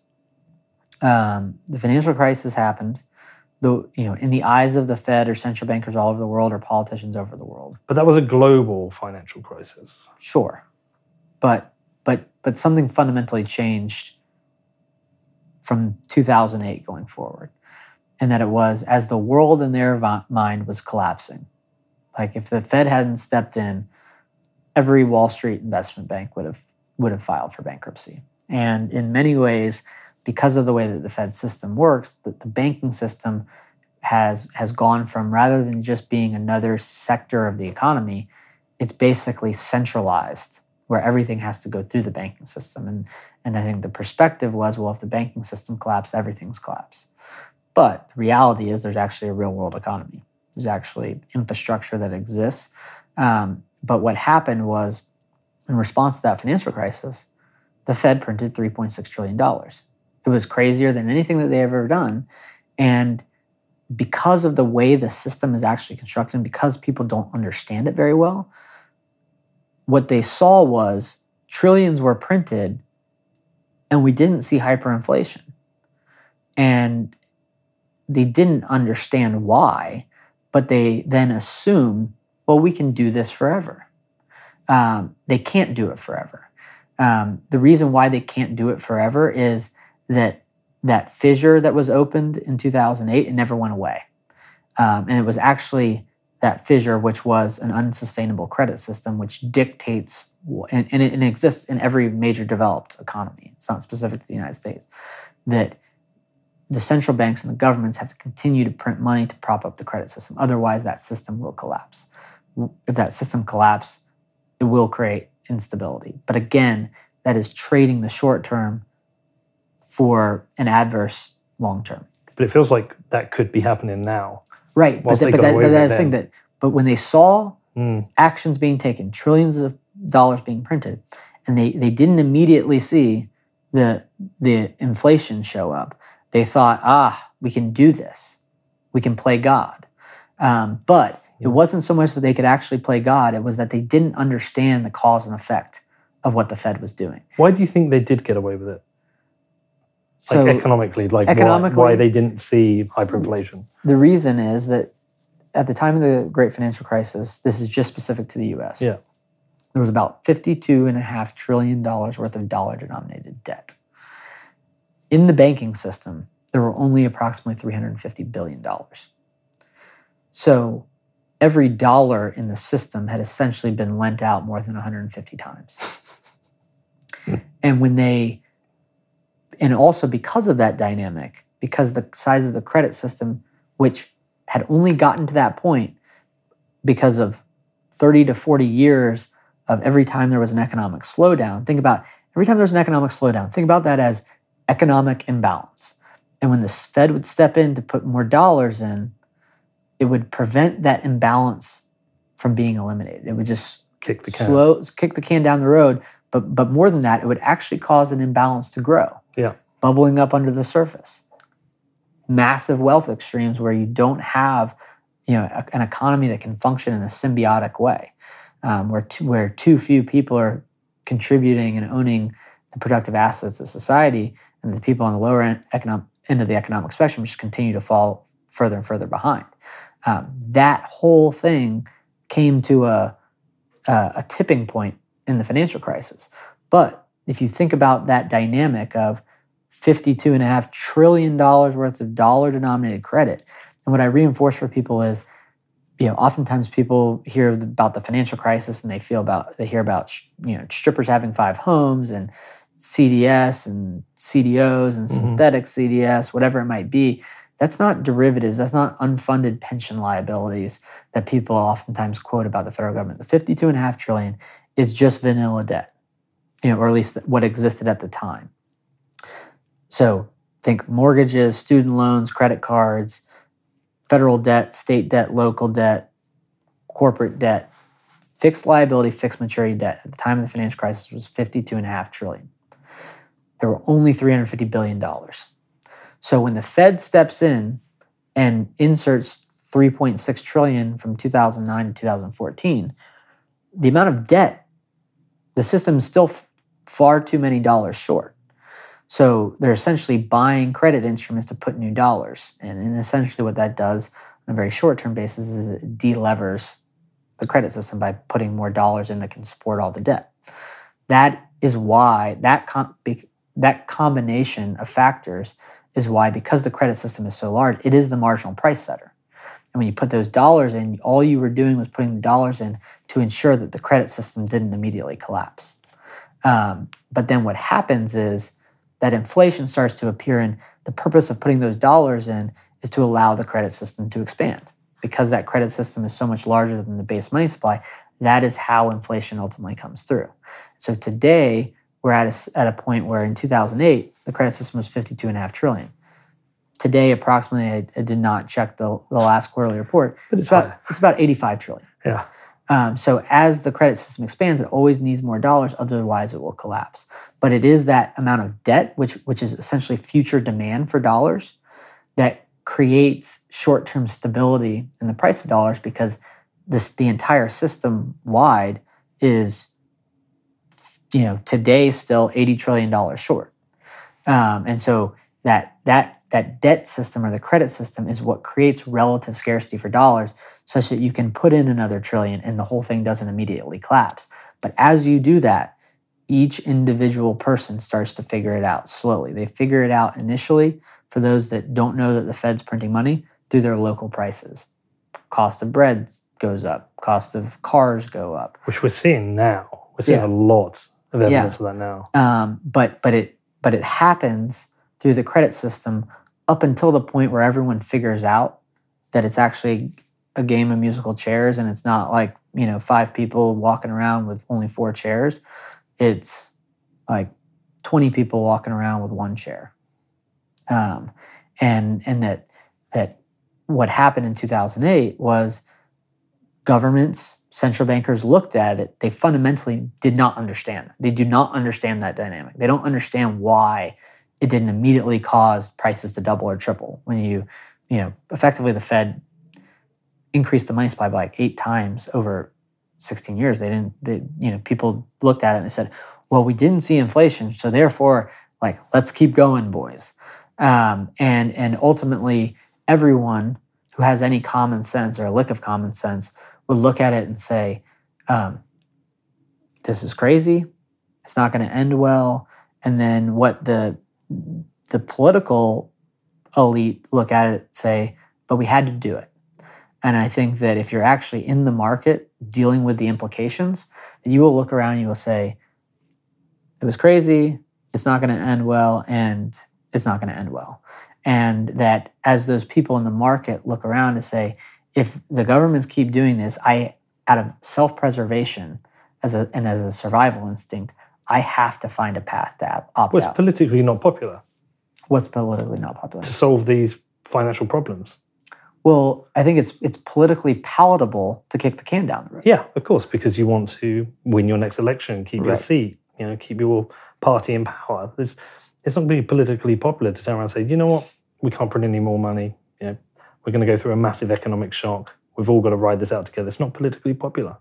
Um, the financial crisis happened. The you know in the eyes of the Fed or central bankers all over the world or politicians over the world. But that was a global financial crisis. Sure, but but but something fundamentally changed from 2008 going forward, and that it was as the world in their mind was collapsing. Like if the Fed hadn't stepped in, every Wall Street investment bank would have would have filed for bankruptcy. And in many ways, because of the way that the Fed system works, the, the banking system has has gone from rather than just being another sector of the economy, it's basically centralized where everything has to go through the banking system. And and I think the perspective was, well, if the banking system collapsed, everything's collapsed. But the reality is there's actually a real world economy. There's actually infrastructure that exists. Um, but what happened was, in response to that financial crisis, the Fed printed $3.6 trillion. It was crazier than anything that they ever done. And because of the way the system is actually constructed, and because people don't understand it very well, what they saw was trillions were printed and we didn't see hyperinflation. And they didn't understand why, but they then assume, well, we can do this forever. Um, they can't do it forever. Um, the reason why they can't do it forever is that that fissure that was opened in 2008 it never went away, um, and it was actually that fissure which was an unsustainable credit system, which dictates and, and, it, and it exists in every major developed economy. It's not specific to the United States that the central banks and the governments have to continue to print money to prop up the credit system. Otherwise, that system will collapse. If that system collapses, it will create instability. But again, that is trading the short term for an adverse long term. But it feels like that could be happening now. Right. But, but, that, but that's the thing that, but when they saw Mm. actions being taken, trillions of dollars being printed, and they, they didn't immediately see the the inflation show up. They thought, ah, we can do this. We can play God. Um, but it wasn't so much that they could actually play God, it was that they didn't understand the cause and effect of what the Fed was doing. Why do you think they did get away with it? So like economically, like why- why, they didn't see hyperinflation? the reason is that at the time of the great financial crisis, this is just specific to the US. Yeah. There was about $52.5 trillion worth of dollar denominated debt. In the banking system, there were only approximately $350 billion. So every dollar in the system had essentially been lent out more than 150 times. and when they, and also because of that dynamic, because the size of the credit system, which had only gotten to that point because of 30 to 40 years of every time there was an economic slowdown. Think about every time there's an economic slowdown, think about that as economic imbalance. And when the Fed would step in to put more dollars in, it would prevent that imbalance from being eliminated. It would just Kick the can. slow kick the can down the road. But but more than that, it would actually cause an imbalance to grow. Yeah. Bubbling up under the surface. Massive wealth extremes where you don't have, you know, a- an economy that can function in a symbiotic way, um, where too, where too few people are contributing and owning the productive assets of society, and the people on the lower end, economic, end of the economic spectrum just continue to fall further and further behind. Um, that whole thing came to a, a, a tipping point in the financial crisis. But if you think about that dynamic of $52.5 trillion worth of dollar denominated credit, and what I reinforce for people is, you know, oftentimes people hear about the financial crisis and they feel about, they hear about, you know, strippers having five homes and CDS and CDOs and Mhm. synthetic CDS, whatever it might be. That's not derivatives. That's not unfunded pension liabilities that people oftentimes quote about the federal government. The 52 and a half trillion is just vanilla debt, you know, or at least what existed at the time. So think mortgages, student loans, credit cards, federal debt, state debt, local debt, corporate debt, fixed liability, fixed maturity debt at the time of the financial crisis was 52 and a half trillion. There were only 350 billion dollars. So when the Fed steps in and inserts 3.6 trillion from 2009 to 2014, the amount of debt, the system is still f- far too many dollars short. So they're essentially buying credit instruments to put new dollars. And, and essentially what that does on a very short-term basis is it delevers the credit system by putting more dollars in that can support all the debt. That is why that com- that combination of factors is why because the credit system is so large, it is the marginal price setter. And when you put those dollars in, all you were doing was putting the dollars in to ensure that the credit system didn't immediately collapse. Um, but then what happens is that inflation starts to appear, and the purpose of putting those dollars in is to allow the credit system to expand because that credit system is so much larger than the base money supply, that is how inflation ultimately comes through. So today, we're at a, at a point where in 2008, the credit system was 52.5 trillion. Today, approximately, I, I did not check the, the last quarterly report. But it's It's about, it's about 85 trillion. Yeah. Um, so as the credit system expands, it always needs more dollars. Otherwise, it will collapse. But it is that amount of debt, which which is essentially future demand for dollars, that creates short-term stability in the price of dollars because this the entire system wide is, you know, today still eighty trillion dollars short, um, and so that that that debt system or the credit system is what creates relative scarcity for dollars such that you can put in another trillion and the whole thing doesn't immediately collapse. But as you do that, each individual person starts to figure it out slowly. They figure it out initially for those that don't know that the Fed's printing money through their local prices. Cost of bread goes up, cost of cars go up. Which we're seeing now. We're seeing Yeah. a lot of Yeah. evidence of that now. Um, but but it but it happens through the credit system up until the point where everyone figures out that it's actually a game of musical chairs and it's not like you know five people walking around with only four chairs. It's like 20 people walking around with one chair. Um, and and that that what happened in 2008 was governments central bankers looked at it. They fundamentally did not understand. They do not understand that dynamic. They don't understand why it didn't immediately cause prices to double or triple. When you you know effectively the fed increased the money supply by like eight times over 16 years they didn't they, you know people looked at it and they said well we didn't see inflation so therefore like let's keep going boys. Um, and and ultimately everyone who has any common sense or a lick of common sense would look at it and say um, this is crazy. It's not going to end well. And then what the the political elite look at it say but we had to do it and I think that if you're actually in the market dealing with the implications, that you will look around and you will say, it was crazy, it's not going to end well, and it's not going to end well. And that as those people in the market look around and say, if the governments keep doing this, I, out of self preservation as a, and as a survival instinct, I have to find a path to op- opt it's out. politically not popular What's politically not popular? to solve these financial problems. Well, I think it's it's politically palatable to kick the can down the road. Yeah, of course, because you want to win your next election, keep your seat, you know, keep your party in power. It's, it's not really politically popular to turn around and say, you know what, we can't print any more money. You know, we're going to go through a massive economic shock. We've all got to ride this out together. It's not politically popular.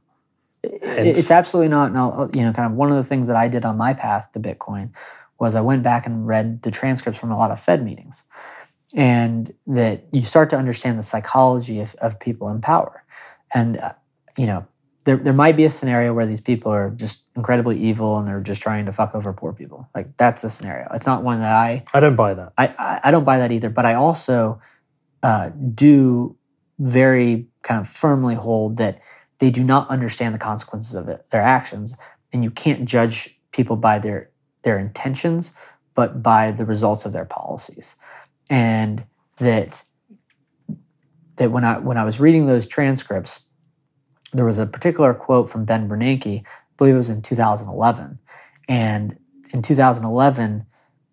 Hence- it's absolutely not. And I'll, you know, kind of one of the things that I did on my path to Bitcoin was I went back and read the transcripts from a lot of Fed meetings, and that you start to understand the psychology of, of people in power, and uh, you know. There, there might be a scenario where these people are just incredibly evil and they're just trying to fuck over poor people. Like that's a scenario. It's not one that I I don't buy that. I, I, I don't buy that either, but I also uh, do very kind of firmly hold that they do not understand the consequences of it, their actions, and you can't judge people by their their intentions, but by the results of their policies. And that that when I when I was reading those transcripts, there was a particular quote from Ben Bernanke, I believe it was in 2011, and in 2011,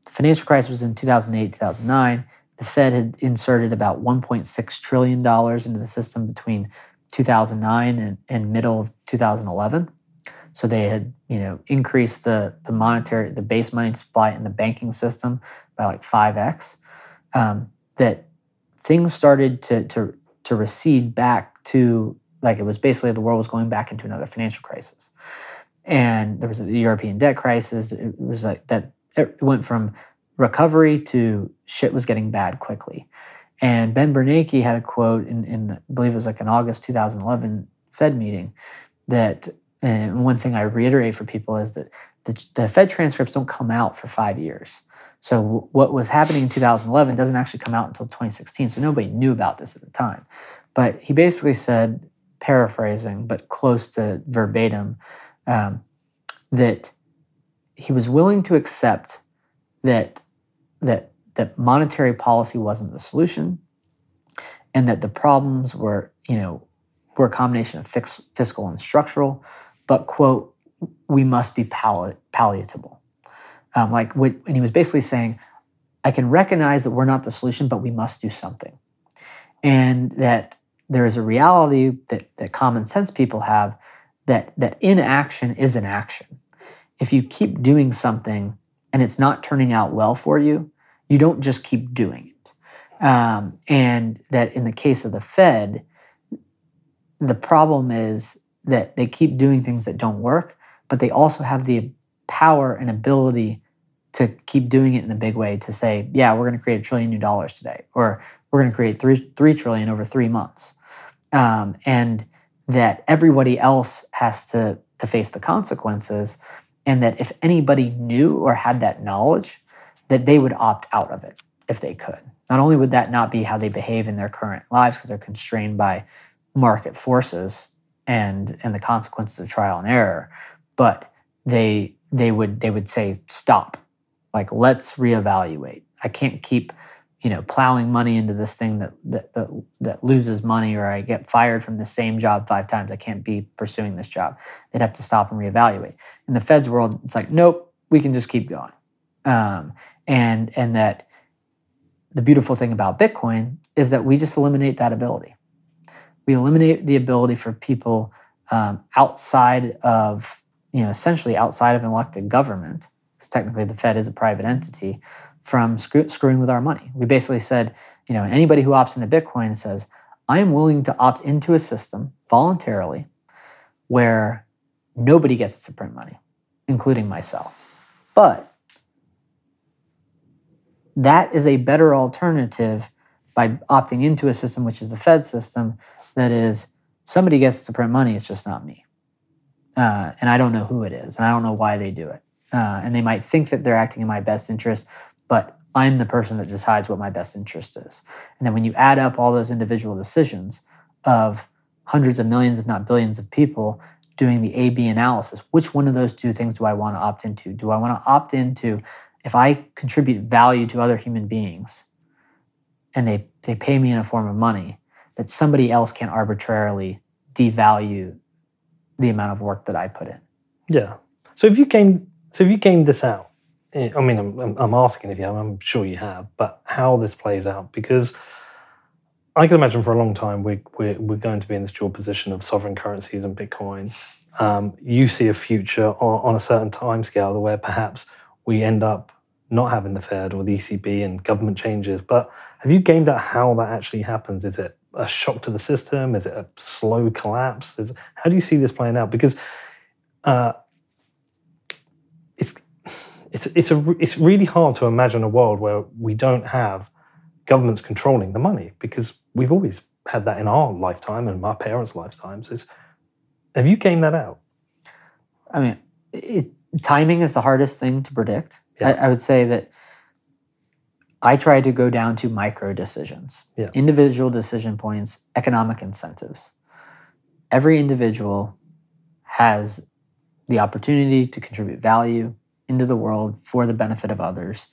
the financial crisis was in 2008 2009. The Fed had inserted about 1.6 trillion dollars into the system between 2009 and, and middle of 2011. So they had, you know, increased the the monetary, the base money supply in the banking system by like five x. Um, that things started to to to recede back to like it was basically the world was going back into another financial crisis, and there was the European debt crisis. It was like that. It went from recovery to shit was getting bad quickly. And Ben Bernanke had a quote in, in I believe it was like an August 2011 Fed meeting that and one thing I reiterate for people is that the, the Fed transcripts don't come out for five years. So what was happening in 2011 doesn't actually come out until 2016. So nobody knew about this at the time. But he basically said, paraphrasing, but close to verbatim, um, that he was willing to accept that that that monetary policy wasn't the solution, and that the problems were, you know, were a combination of fix, fiscal and structural, but quote, we must be palli- palliatable. Um, like, what, and he was basically saying, I can recognize that we're not the solution, but we must do something, and that there is a reality that that common sense people have that that inaction is an action. If you keep doing something and it's not turning out well for you, you don't just keep doing it. Um, and that in the case of the Fed, the problem is that they keep doing things that don't work, but they also have the power and ability to keep doing it in a big way to say, yeah, we're going to create a trillion new dollars today, or we're going to create three three trillion over three months, um, and that everybody else has to to face the consequences, and that if anybody knew or had that knowledge, that they would opt out of it if they could. Not only would that not be how they behave in their current lives because they're constrained by market forces and and the consequences of trial and error but they they would they would say stop. Like let's reevaluate. I can't keep you know plowing money into this thing that that that, that loses money or i get fired from the same job five times. I can't be pursuing this job. They'd have to stop and reevaluate. In the fed's world it's like nope. We can just keep going. Um, and and that the beautiful thing about bitcoin is that we just eliminate that ability we eliminate the ability for people um, outside of, you know, essentially outside of an elected government, because technically the Fed is a private entity, from screw- screwing with our money. We basically said, you know, anybody who opts into Bitcoin says, I am willing to opt into a system voluntarily where nobody gets to print money, including myself. But that is a better alternative by opting into a system, which is the Fed system, that is somebody gets to print money it's just not me. Uh, and i don't know who it is and i don't know why they do it. Uh, and they might think that they're acting in my best interest but i'm the person that decides what my best interest is. And then when you add up all those individual decisions of hundreds of millions if not billions of people doing the a b analysis which one of those two things do i want to opt into? Do i want to opt into if i contribute value to other human beings and they, they pay me in a form of money that somebody else can arbitrarily devalue the amount of work that I put in. Yeah. So if you came, so if you came this out, eh, I mean, I'm, I'm asking if you have, I'm sure you have, but how this plays out because I can imagine for a long time we, we're, we're going to be in this dual position of sovereign currencies and Bitcoin. Um, you see a future on, on a certain time scale where perhaps we end up not having the Fed or the ECB and government changes. But have you gamed out how that actually happens? Is it a shock to the system? Is it a slow collapse? Is, how do you see this playing out? Because uh, it's it's it's a it's really hard to imagine a world where we don't have governments controlling the money because we've always had that in our lifetime and my parents' lifetimes. Is have you gamed that out? I mean, it, timing is the hardest thing to predict. Yeah. I, I would say that I try to go down to micro decisions, Yeah. individual decision points, economic incentives. Every individual has the opportunity to contribute value into the world for the benefit of others.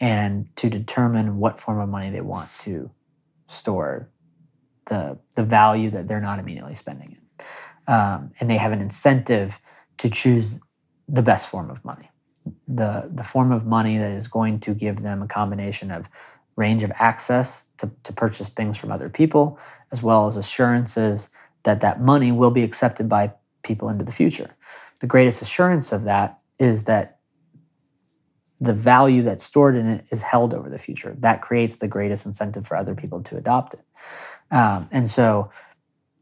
and to determine what form of money they want to store the the value that they're not immediately spending it. Um, and they have an incentive to choose the best form of money. The the form of money that is going to give them a combination of range of access to, to purchase things from other people, as well as assurances that that money will be accepted by people into the future. The greatest assurance of that is that the value that's stored in it is held over the future. That creates the greatest incentive for other people to adopt it. Um, and so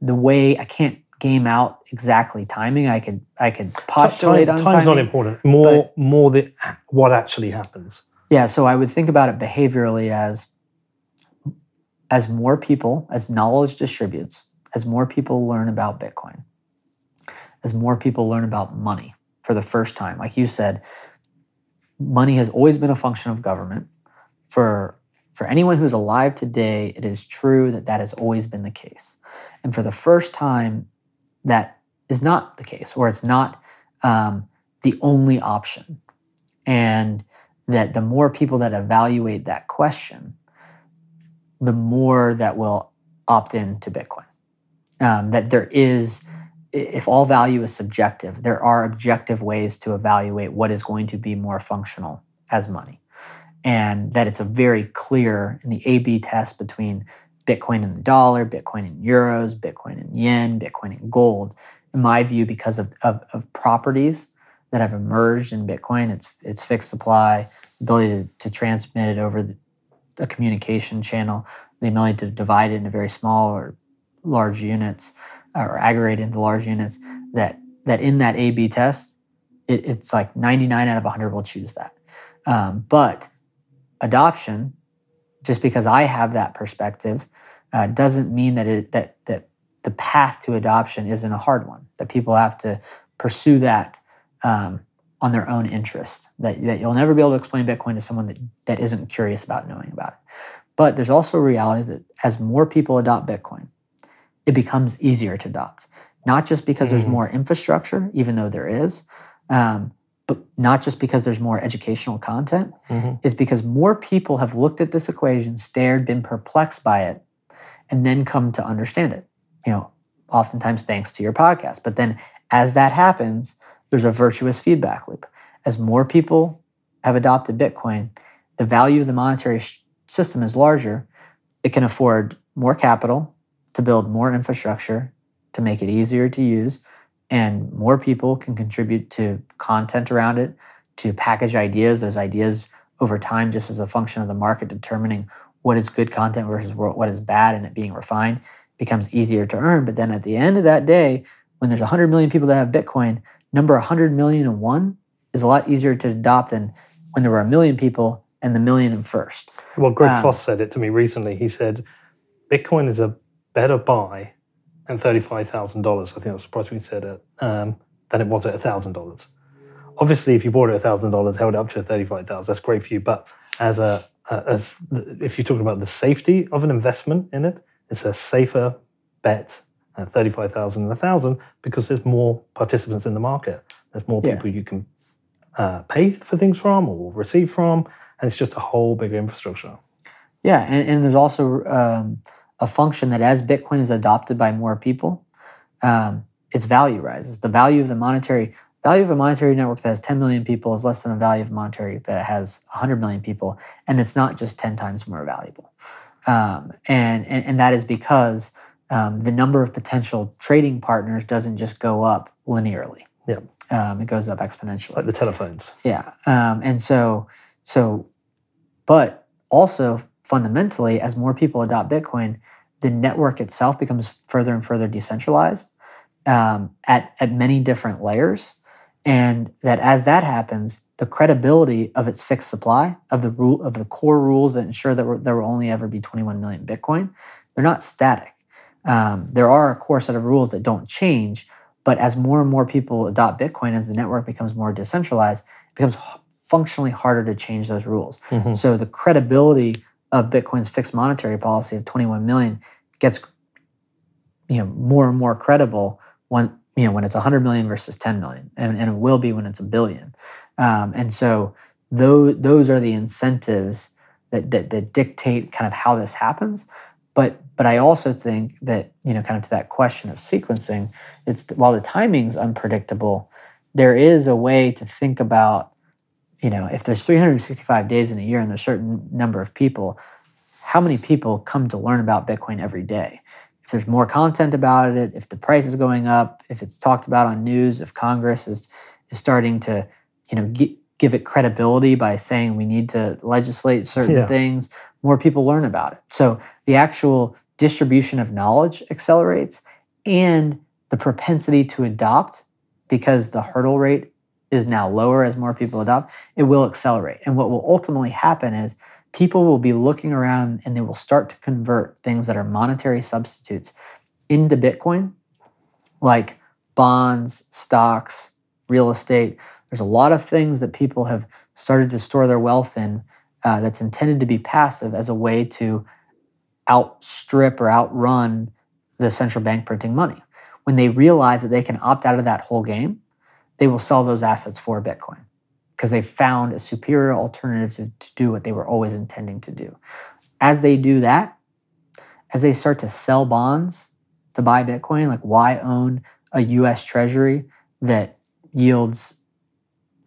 the way I can't game out exactly timing, I could I could postulate on Time- on time's timing. not important. More more the what actually happens. Yeah, so I would think about it behaviorally as as more people, as knowledge distributes, as more people learn about Bitcoin, as more people learn about money for the first time. Like you said, money has always been a function of government. For for anyone who's alive today, it is true that that has always been the case. And for the first time, that is not the case, or it's not um, the only option. And that the more people that evaluate that question, the more that will opt in to Bitcoin. Um, that there is, if all value is subjective, there are objective ways to evaluate what is going to be more functional as money. And that it's a very clear in the A B test between Bitcoin and the dollar, Bitcoin and euros, Bitcoin and yen, Bitcoin and gold. In my view, because of, of, of properties that have emerged in Bitcoin, it's, it's fixed supply, ability to, to transmit it over the, communication channel, the ability to divide it into very small or large units or aggregate into large units, that, that in that A B test, it, it's like 99 out of 100 will choose that. Um, but adoption, just because I have that perspective, uh, doesn't mean that it that that the path to adoption isn't a hard one. That people have to pursue that um, on their own interest. That, that you'll never be able to explain Bitcoin to someone that, that isn't curious about knowing about it. But there's also a reality that as more people adopt Bitcoin, it becomes easier to adopt. Not just because there's Mhm. more infrastructure, even though there is, um, but not just because there's more educational content, Mhm. is because more people have looked at this equation, stared, been perplexed by it, and then come to understand it. You know, oftentimes thanks to your podcast. But then as that happens, there's a virtuous feedback loop. As more people have adopted Bitcoin, the value of the monetary sh- system is larger. It can afford more capital to build more infrastructure to make it easier to use, and more people can contribute to content around it, to package ideas. Those ideas over time, just as a function of the market determining what is good content versus what is bad and it being refined, becomes easier to earn. But then at the end of that day, when there's 100 million people that have Bitcoin, number 100 million and one is a lot easier to adopt than when there were a million people and the million and first. Well, Greg Um, Foss said it to me recently. He said, Bitcoin is a better buy at $35,000. I think I was surprised when he said it, um, than it was at $1,000. Obviously, if you bought it at $1,000, held it up to 35000 that's great for you. But as a, as if you're talking about the safety of an investment in it, it's a safer bet at 35000 than 1000 because there's more participants in the market. There's more Yes. people you can uh, pay for things from or receive from. And it's just a whole bigger infrastructure. Yeah, and, and there's also um, a function that as Bitcoin is adopted by more people, um, its value rises. The value of the monetary value of a monetary network that has 10 million people is less than the value of a monetary that has 100 million people, and it's not just 10 times more valuable. Um, and, and and that is because um, the number of potential trading partners doesn't just go up linearly. Yeah. Um, it goes up exponentially. like the telephones. Yeah. Um, and so, so, but also fundamentally, as more people adopt Bitcoin, the network itself becomes further and further decentralized um, at, at many different layers. And that as that happens, the credibility of its fixed supply of the rule of the core rules that ensure that there will only ever be 21 million Bitcoin, they're not static. Um, there are a core set of rules that don't change, but as more and more people adopt Bitcoin, as the network becomes more decentralized, it becomes functionally harder to change those rules. Mhm. So the credibility of Bitcoin's fixed monetary policy of 21 million gets you know more and more credible when you know when it's 100 million versus 10 million, and, and it will be when it's a billion. Um, and so those those are the incentives that, that that dictate kind of how this happens. But but I also think that you know kind of to that question of sequencing, it's while the timing's unpredictable, there is a way to think about you know if there's 365 days in a year and there's a certain number of people, how many people come to learn about Bitcoin every day? If there's more content about it, if the price is going up, if it's talked about on news, if Congress is is starting to you know get, give it credibility by saying we need to legislate certain Yeah. things, more people learn about it. So the actual distribution of knowledge accelerates and the propensity to adopt because the hurdle rate is now lower as more people adopt, it will accelerate. And what will ultimately happen is people will be looking around and they will start to convert things that are monetary substitutes into Bitcoin, like bonds, stocks, real estate. There's a lot of things that people have started to store their wealth in uh, that's intended to be passive as a way to outstrip or outrun the central bank printing money. When they realize that they can opt out of that whole game, they will sell those assets for Bitcoin because they found a superior alternative to, to do what they were always intending to do. As they do that, as they start to sell bonds to buy Bitcoin, like why own a US Treasury that yields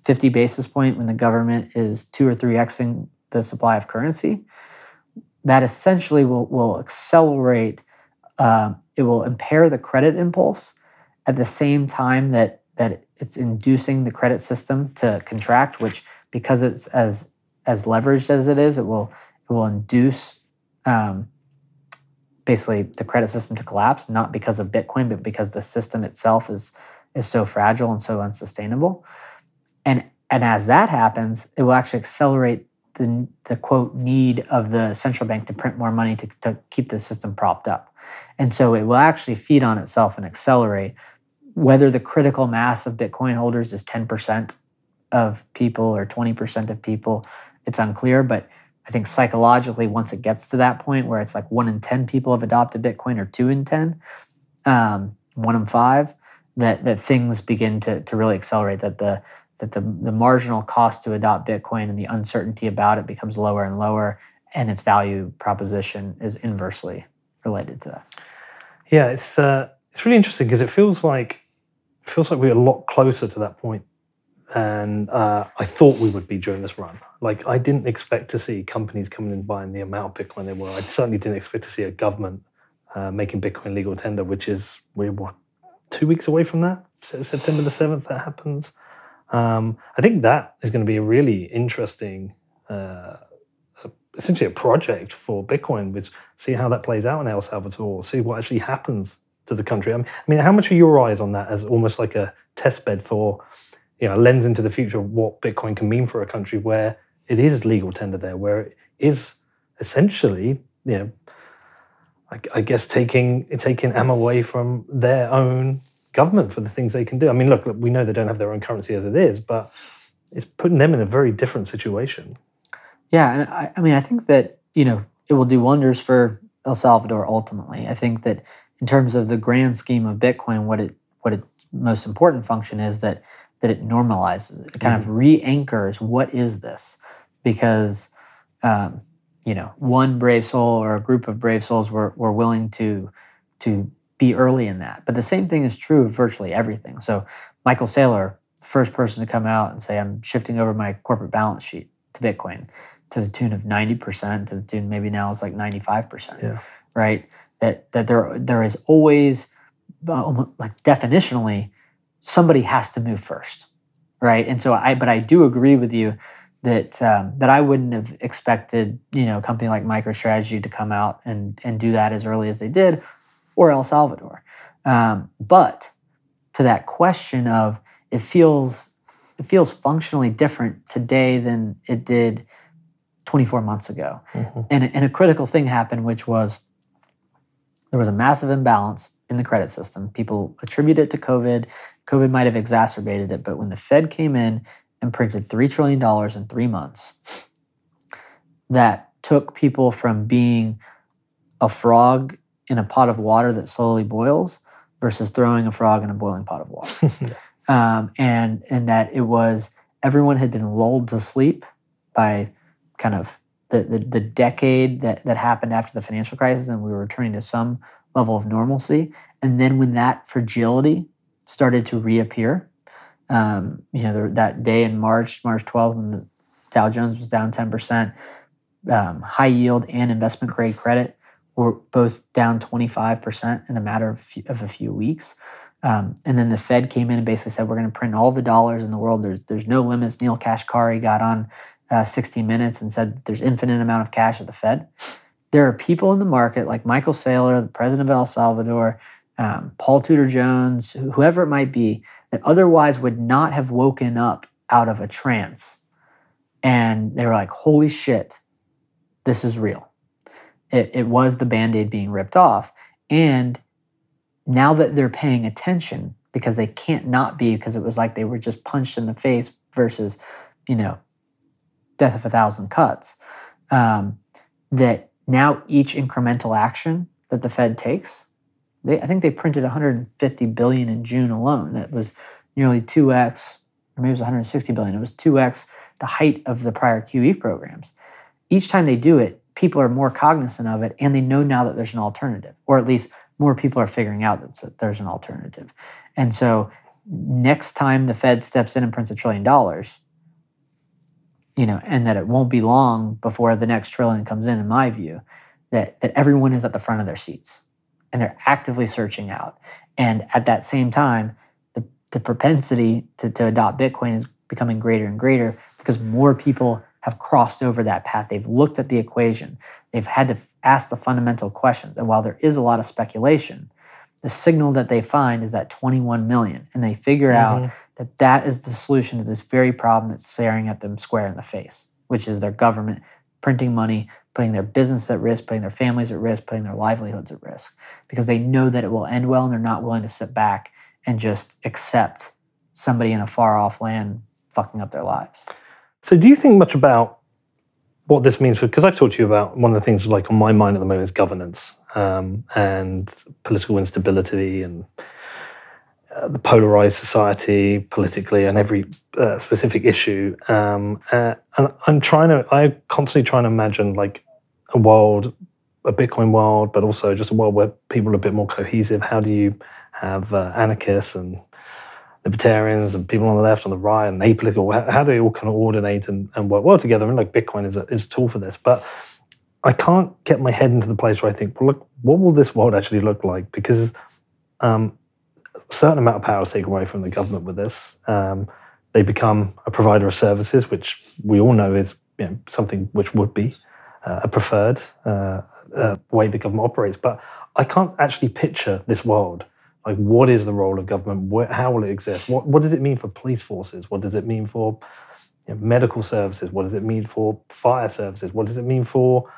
50 basis point when the government is two or three xing the supply of currency, that essentially will, will accelerate, uh, it will impair the credit impulse at the same time that, that it's inducing the credit system to contract, which because it's as as leveraged as it is, it will it will induce um, basically the credit system to collapse, not because of Bitcoin, but because the system itself is is so fragile and so unsustainable. And and as that happens, it will actually accelerate the the quote need of the central bank to print more money to, to keep the system propped up. And so it will actually feed on itself and accelerate whether the critical mass of Bitcoin holders is 10% of people or 20% of people, it's unclear. But I think psychologically, once it gets to that point where it's like one in 10 people have adopted Bitcoin or two in 10, um, one in five, that, that things begin to, to really accelerate, that the that the, the marginal cost to adopt Bitcoin and the uncertainty about it becomes lower and lower, and its value proposition is inversely related to that. Yeah, it's uh, it's really interesting because it feels like feels like we're a lot closer to that point than uh, I thought we would be during this run. Like I didn't expect to see companies coming in buying the amount of Bitcoin they were. I certainly didn't expect to see a government uh, making Bitcoin legal tender, which is we're what two weeks away from that. Se- September the seventh, that happens. Um, I think that is going to be a really interesting, uh, essentially a project for Bitcoin, which see how that plays out in El Salvador, see what actually happens to the country. I mean, how much are your eyes on that as almost like a test bed for, you know, a lens into the future of what Bitcoin can mean for a country where it is legal tender there, where it is essentially, you know, I, I guess taking taking ammo away from their own government for the things they can do. I mean, look, look, we know they don't have their own currency as it is, but it's putting them in a very different situation. Yeah, and I, I mean, I think that you know it will do wonders for El Salvador ultimately. I think that in terms of the grand scheme of Bitcoin, what it what its most important function is that that it normalizes it, kind of re-anchors what is this, because um, you know one brave soul or a group of brave souls were were willing to to be early in that. But the same thing is true of virtually everything. So Michael Saylor, first person to come out and say, I'm shifting over my corporate balance sheet to Bitcoin to the tune of 90%, to the tune maybe now it's like 95%. Yeah. Right? That that there there is always uh, like definitionally somebody has to move first. Right. And so I but I do agree with you that um, that I wouldn't have expected, you know, a company like MicroStrategy to come out and and do that as early as they did, or El Salvador. Um, but to that question of it feels it feels functionally different today than it did 24 months ago. Mhm. And, and a critical thing happened, which was there was a massive imbalance in the credit system. People attribute it to COVID. COVID might have exacerbated it, but when the Fed came in and printed $3 trillion in three months, that took people from being a frog in a pot of water that slowly boils versus throwing a frog in a boiling pot of water. um, and, and that it was everyone had been lulled to sleep by kind of the, the, the decade that, that happened after the financial crisis and we were returning to some level of normalcy. And then when that fragility started to reappear, um, you know, that day in March, March 12th, when the Dow Jones was down 10%, um, high yield and investment grade credit were both down 25% in a matter of, few, of a few weeks. Um, and then the Fed came in and basically said, we're going to print all the dollars in the world. There's, there's no limits. Neel Kashkari got on uh, 60 Minutes and said there's infinite amount of cash at the Fed. There are people in the market like Michael Saylor, the president of El Salvador, um, Paul Tudor Jones, whoever it might be, that otherwise would not have woken up out of a trance. And they were like, holy shit, this is real. It, it was the band aid being ripped off. And now that they're paying attention, because they can't not be, because it was like they were just punched in the face versus, you know, death of a thousand cuts, um, that now each incremental action that the Fed takes, they, I think they printed 150 billion in June alone. That was nearly 2x, or maybe it was 160 billion. It was 2x the height of the prior QE programs. Each time they do it, people are more cognizant of it and they know now that there's an alternative, or at least more people are figuring out that there's an alternative. And so next time the Fed steps in and prints a trillion dollars, you know, and that it won't be long before the next trillion comes in, in my view, that, that everyone is at the front of their seats and they're actively searching out. And at that same time, the, the propensity to, to adopt Bitcoin is becoming greater and greater because more people have crossed over that path. They've looked at the equation. They've had to f- ask the fundamental questions. And while there is a lot of speculation, the signal that they find is that 21 million. And they figure mm-hmm. out that that is the solution to this very problem that's staring at them square in the face, which is their government printing money, putting their business at risk, putting their families at risk, putting their livelihoods at risk, because they know that it will end well and they're not willing to sit back and just accept somebody in a far off land fucking up their lives. So, do you think much about what this means for? Because I've talked to you about one of the things like on my mind at the moment is governance um, and political instability and uh, the polarized society politically and every uh, specific issue. Um, uh, and I'm trying to, I'm constantly trying to imagine like a world, a Bitcoin world, but also just a world where people are a bit more cohesive. How do you have uh, anarchists and libertarians and people on the left, on the right, and apolitical, how do they all kind of coordinate and, and work well together? And like Bitcoin is a, is a tool for this. But I can't get my head into the place where I think, well, look, what will this world actually look like? Because um, certain amount of power taken away from the government with this. Um, they become a provider of services, which we all know is you know, something which would be uh, a preferred uh, uh, way the government operates. But I can't actually picture this world. Like what is the role of government? Where, how will it exist? What, what does it mean for police forces? What does it mean for you know, medical services? What does it mean for fire services? What does it mean for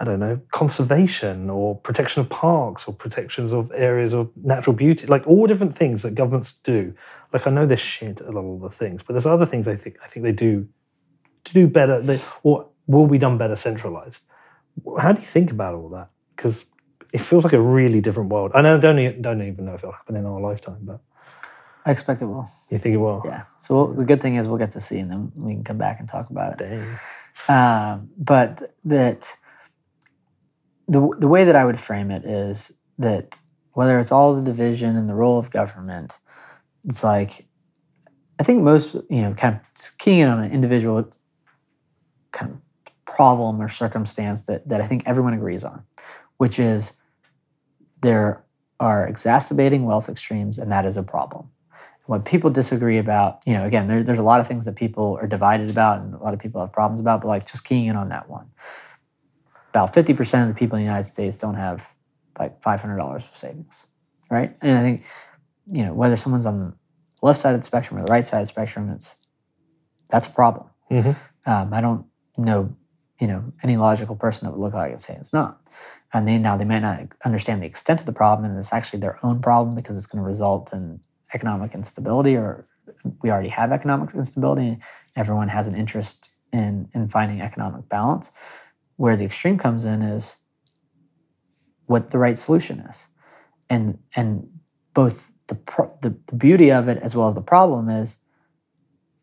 i don't know conservation or protection of parks or protections of areas of natural beauty like all different things that governments do like i know there's shit a lot of the things but there's other things i think i think they do to do better they, or will be done better centralized how do you think about all that because it feels like a really different world. And I don't even, don't even know if it'll happen in our lifetime, but I expect it will. You think it will? Yeah. So we'll, the good thing is we'll get to see, and then we can come back and talk about it. Um, but that the the way that I would frame it is that whether it's all the division and the role of government, it's like I think most you know kind of keying in on an individual kind of problem or circumstance that that I think everyone agrees on, which is there are exacerbating wealth extremes, and that is a problem. What people disagree about, you know, again, there, there's a lot of things that people are divided about and a lot of people have problems about, but like just keying in on that one. About 50% of the people in the United States don't have like $500 of savings, right? And I think, you know, whether someone's on the left side of the spectrum or the right side of the spectrum, it's that's a problem. Mm-hmm. Um, I don't know, you know, any logical person that would look like it and say it's not and they now they might not understand the extent of the problem and it's actually their own problem because it's going to result in economic instability or we already have economic instability everyone has an interest in in finding economic balance where the extreme comes in is what the right solution is and and both the, the, the beauty of it as well as the problem is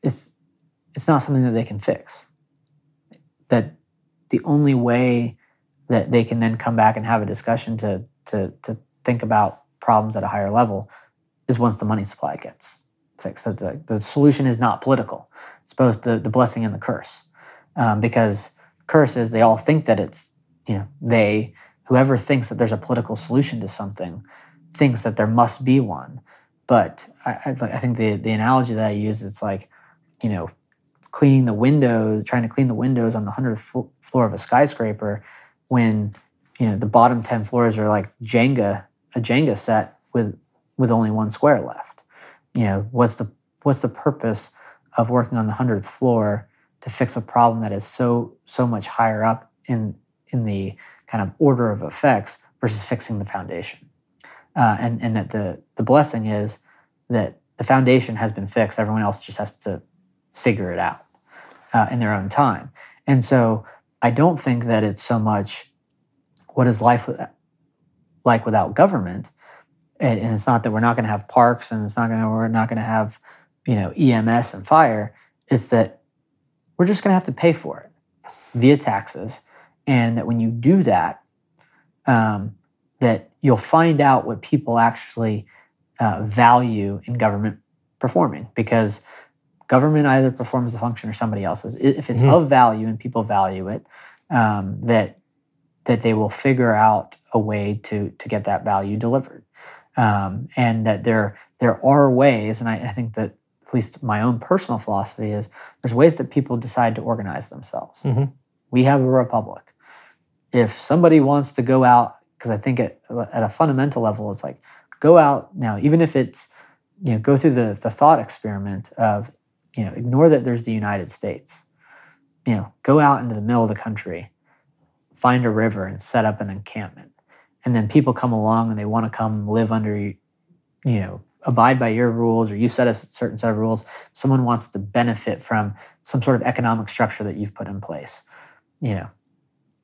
it's it's not something that they can fix that the only way that they can then come back and have a discussion to to to think about problems at a higher level is once the money supply gets fixed. That the, the solution is not political; it's both the, the blessing and the curse. Um, because curse is they all think that it's you know they whoever thinks that there's a political solution to something thinks that there must be one. But I, I, think the the analogy that I use it's like you know cleaning the windows, trying to clean the windows on the hundredth floor of a skyscraper, when you know the bottom ten floors are like Jenga, a Jenga set with with only one square left. You know, what's the what's the purpose of working on the hundredth floor to fix a problem that is so so much higher up in in the kind of order of effects versus fixing the foundation? Uh, and and that the the blessing is that the foundation has been fixed. Everyone else just has to figure it out uh, in their own time. And so I don't think that it's so much what is life like without government. And it's not that we're not going to have parks and it's not going we're not going to have, you know, EMS and fire. It's that we're just going to have to pay for it via taxes. And that when you do that, um, that you'll find out what people actually uh, value in government performing because government either performs the function or somebody else's. If it's mm-hmm. of value and people value it, um, that that they will figure out a way to to get that value delivered, um, and that there there are ways. And I, I, think that at least my own personal philosophy is there's ways that people decide to organize themselves. Mm-hmm. We have a republic. If somebody wants to go out, because I think at, at a fundamental level, it's like go out now, even if it's you know go through the the thought experiment of you know, ignore that there's the United States. You know, go out into the middle of the country, find a river and set up an encampment. And then people come along and they want to come live under you, you know, abide by your rules or you set a certain set of rules. Someone wants to benefit from some sort of economic structure that you've put in place. You know,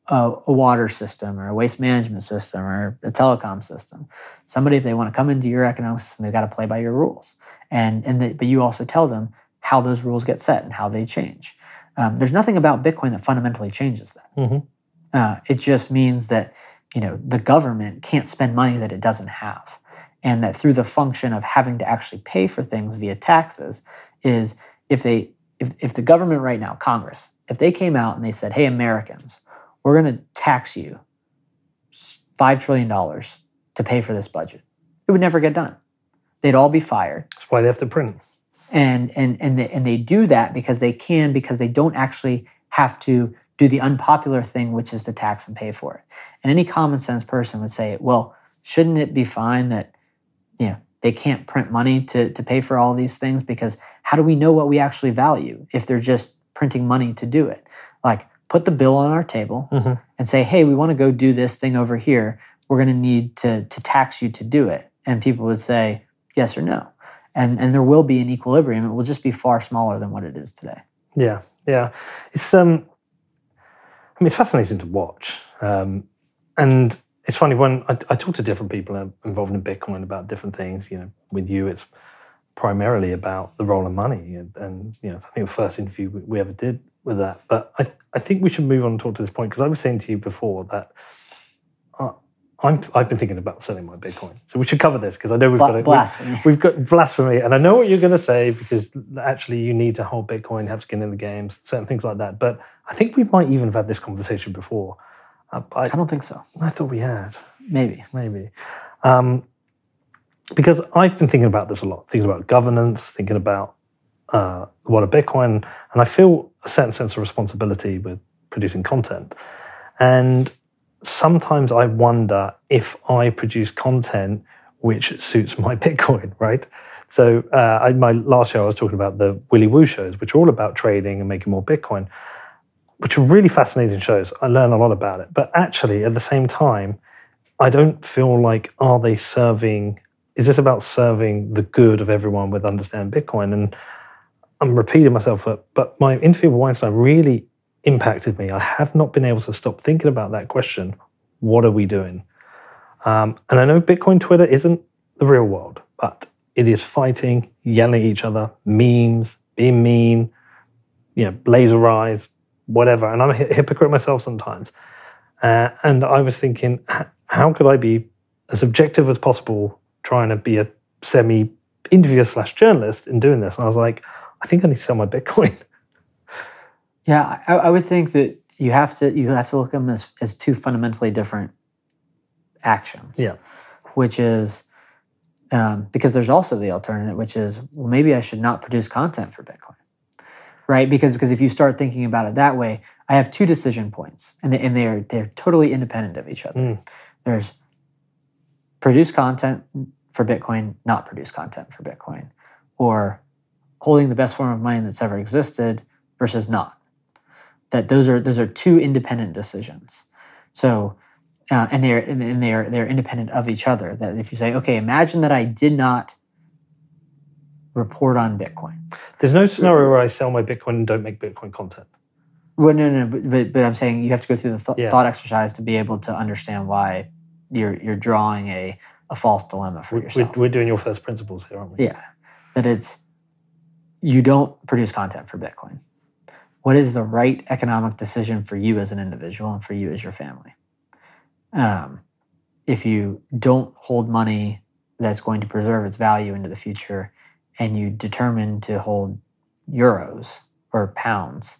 a, a, water system or a waste management system or a telecom system. Somebody, if they want to come into your economic system, they've got to play by your rules. And and the, but you also tell them how those rules get set and how they change. Um, there's nothing about Bitcoin that fundamentally changes that. Mm-hmm. Uh, it just means that you know the government can't spend money that it doesn't have, and that through the function of having to actually pay for things via taxes is if they if, if the government right now, Congress, if they came out and they said, "Hey, Americans, we're going to tax you five trillion dollars to pay for this budget," it would never get done. They'd all be fired. That's why they have to print and and and they, and they do that because they can because they don't actually have to do the unpopular thing which is to tax and pay for it and any common sense person would say well shouldn't it be fine that you know they can't print money to, to pay for all these things because how do we know what we actually value if they're just printing money to do it like put the bill on our table mm-hmm. and say hey we want to go do this thing over here we're going to need to to tax you to do it and people would say yes or no and and there will be an equilibrium. It will just be far smaller than what it is today. Yeah, yeah. It's um, I mean, it's fascinating to watch, um, and it's funny when I, I talk to different people involved in Bitcoin about different things. You know, with you, it's primarily about the role of money, and, and you know, I think the first interview we, we ever did with that. But I I think we should move on and talk to this point because I was saying to you before that uh, I'm, I've been thinking about selling my Bitcoin, so we should cover this because I know we've got a, blasphemy. We've, we've, got blasphemy, and I know what you're going to say because actually you need to hold Bitcoin, have skin in the games, certain things like that. But I think we might even have had this conversation before. I, I, don't think so. I thought we had. Maybe, maybe, um, because I've been thinking about this a lot, thinking about governance, thinking about uh, what a Bitcoin, and I feel a certain sense of responsibility with producing content, and sometimes I wonder if I produce content which suits my Bitcoin, right? So uh, my last show, I was talking about the Willy Woo shows, which are all about trading and making more Bitcoin, which are really fascinating shows. I learn a lot about it. But actually, at the same time, I don't feel like are they serving? Is this about serving the good of everyone with Understand Bitcoin? And I'm repeating myself, but, my interview with Weinstein really impacted me. I have not been able to stop thinking about that question. What are we doing? Um, and I know Bitcoin Twitter isn't the real world, but it is fighting, yelling at each other, memes, being mean, you know, laser eyes, whatever. And I'm a hypocrite myself sometimes. Uh, and I was thinking, how could I be as objective as possible trying to be a semi interviewer slash journalist in doing this? And I was like, I think I need to sell my Bitcoin. Yeah, I, I would think that you have to you have to look at them as, as two fundamentally different actions. Yeah. Which is um, because there's also the alternative, which is well, maybe I should not produce content for Bitcoin, right? Because because if you start thinking about it that way, I have two decision points, and they, and they're they're totally independent of each other. Mm. There's produce content for Bitcoin, not produce content for Bitcoin, or holding the best form of money that's ever existed versus not. That those are those are two independent decisions. So, uh, and they're and they're they're independent of each other. That if you say, okay, imagine that I did not report on Bitcoin. There's no scenario where I sell my Bitcoin and don't make Bitcoin content. Well, no, no, but, but, but I'm saying you have to go through the th- Yeah. thought exercise to be able to understand why you're you're drawing a, a false dilemma for We- We're, yourself. we're doing your first principles here, aren't we? Yeah, that it's you don't produce content for Bitcoin. What is the right economic decision for you as an individual and for you as your family? Um, if you don't hold money that's going to preserve its value into the future, and you determine to hold euros or pounds,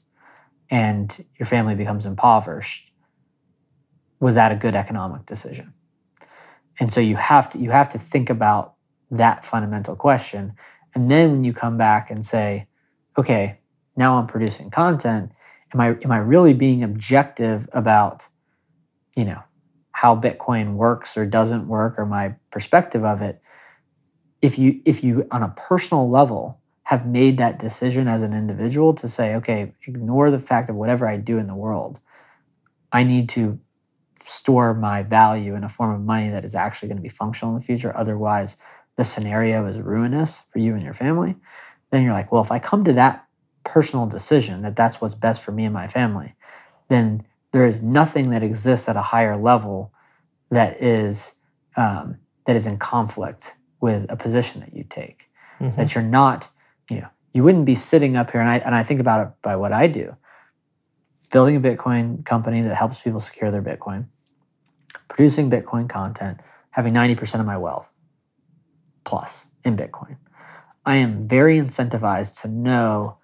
and your family becomes impoverished, was that a good economic decision? And so you have to you have to think about that fundamental question. And then when you come back and say, okay, now I'm producing content, am I am I really being objective about, you know, how Bitcoin works or doesn't work or my perspective of it? If you if you on a personal level have made that decision as an individual to say, okay, ignore the fact of whatever I do in the world, I need to store my value in a form of money that is actually going to be functional in the future. Otherwise, the scenario is ruinous for you and your family. Then you're like, well, if I come to that personal decision that that's what's best for me and my family, then there is nothing that exists at a higher level that is um, that is in conflict with a position that you take. Mhm. That you're not, you know, you wouldn't be sitting up here, and I and I think about it by what I do, building a Bitcoin company that helps people secure their Bitcoin, producing Bitcoin content, having 90% of my wealth plus in Bitcoin. I am very incentivized to know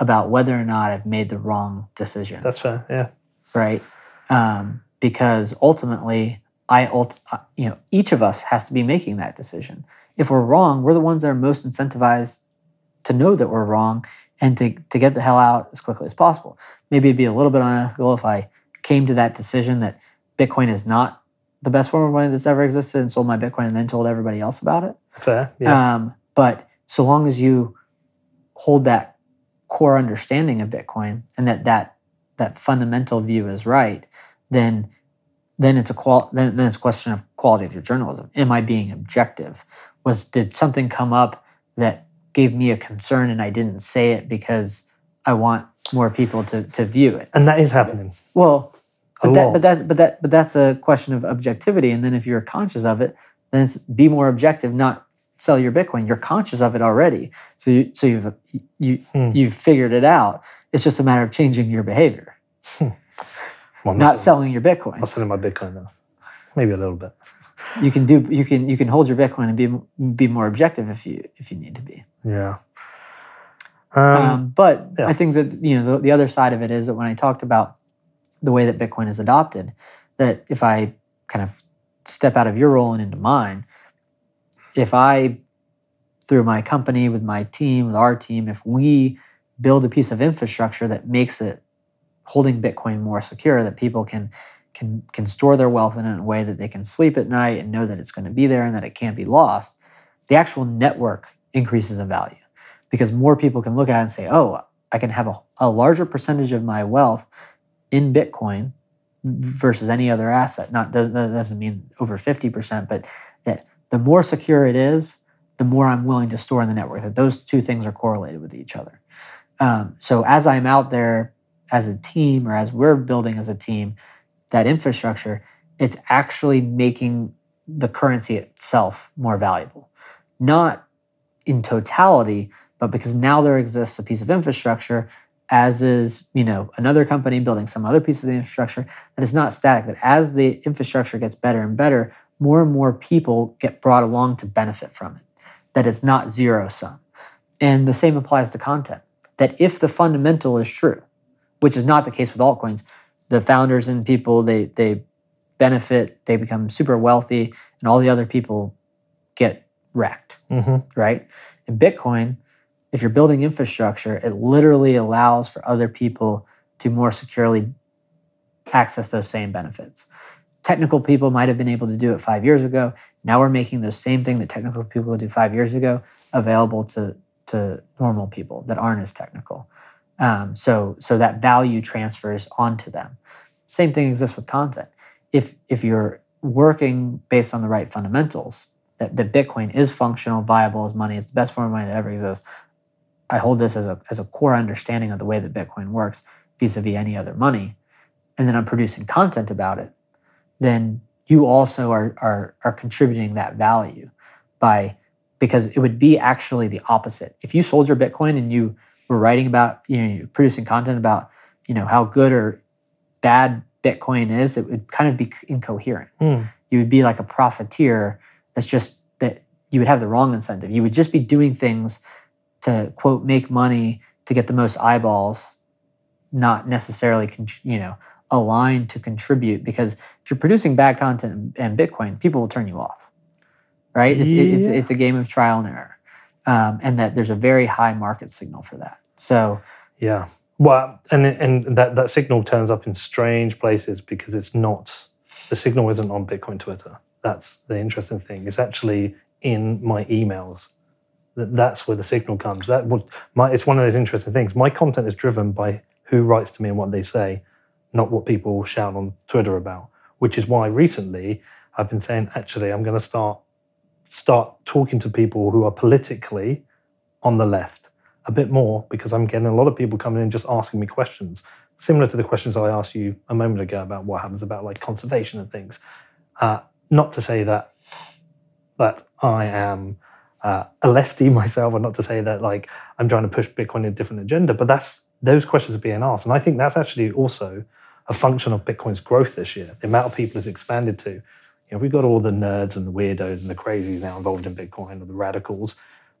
about whether or not I've made the wrong decision That's fair. Yeah. right? Um, because ultimately, I ult- uh, you know each of us has to be making that decision. If we're wrong, we're the ones that are most incentivized to know that we're wrong and to to get the hell out as quickly as possible. Maybe it'd be a little bit unethical if I came to that decision that Bitcoin is not the best form of money that's ever existed and sold my Bitcoin and then told everybody else about it. Fair. Yeah. Um, but so long as you hold that core understanding of Bitcoin and that that that fundamental view is right, then then it's a qual then, then it's a question of quality of your journalism. Am I being objective? Was did something come up that gave me a concern and I didn't say it because I want more people to to view it? and that is happening. Well, but that, but that, but that, but that's a question of objectivity. And then if you're conscious of it, then it's be more objective, not sell your Bitcoin. You're conscious of it already, so you, so you've you Hmm. you've figured it out. It's just a matter of changing your behavior, Well, I'm not selling- your I'm Bitcoin. selling my Bitcoin now. Maybe a little bit. You can do you can you can hold your Bitcoin and be be more objective if you if you need to be. Yeah. Um, Um, but yeah. I think that you know the, the other side of it is that when I talked about the way that Bitcoin is adopted, that if I kind of step out of your role and into mine, if I through my company with my team with our team, if we build a piece of infrastructure that makes it holding Bitcoin more secure, that people can can can store their wealth in a way that they can sleep at night and know that it's going to be there and that it can't be lost, the actual network increases in value because more people can look at it and say, oh, I can have a, a larger percentage of my wealth in Bitcoin versus any other asset. Not that doesn't mean over 50%, but that the more secure it is, the more I'm willing to store in the network. That those two things are correlated with each other. Um, so as I'm out there as a team or as we're building as a team, that infrastructure, it's actually making the currency itself more valuable. Not in totality, but because now there exists a piece of infrastructure as is you know another company building some other piece of the infrastructure that is not static that as the infrastructure gets better and better more and more people get brought along to benefit from it. That it's not zero sum. And the same applies to content. That if the fundamental is true which is not the case with altcoins the founders and people they they benefit they become super wealthy and all the other people get wrecked hmm right? In Bitcoin, if you're building infrastructure, it literally allows for other people to more securely access those same benefits. Technical people might have been able to do it five years ago. Now we're making the same thing that technical people would do five years ago available to, to normal people that aren't as technical. Um, so, so that value transfers onto them. Same thing exists with content. If, if you're working based on the right fundamentals, that, that Bitcoin is functional, viable as money. It's the best form of money that ever exists. I hold this as a, as a core understanding of the way that Bitcoin works vis-a-vis any other money. And then I'm producing content about it, then you also are, are, are contributing that value by because it would be actually the opposite. If you sold your Bitcoin and you were writing about, you know, producing content about, you know, how good or bad Bitcoin is, it would kind of be incoherent. Mm. you would be like a profiteer that's just that you would have the wrong incentive. You would just be doing things to quote make money to get the most eyeballs not necessarily you know aligned to contribute because if you're producing bad content and bitcoin people will turn you off. Right? It's, it's, it's a game of trial and error um, and that there's a very high market signal for that so Yeah. Well, and and that that signal turns up in strange places because it's not the signal isn't on Bitcoin Twitter. That's the interesting thing. It's actually in my emails. That that's where the signal comes. That was my. It's one of those interesting things. My content is driven by who writes to me and what they say, not what people shout on Twitter about. Which is why recently I've been saying, actually, I'm going to start start talking to people who are politically on the left a bit more because I'm getting a lot of people coming in just asking me questions, similar to the questions I asked you a moment ago about what happens about like conservation and things. Uh, not to say that that I am uh, a lefty myself, or not to say that like I'm trying to push Bitcoin in a different agenda, but that's those questions are being asked, and I think that's actually also a function of Bitcoin's growth this year. The amount of people it's expanded to. You know, we've got all the nerds and the weirdos and the crazies now involved in Bitcoin, or the radicals.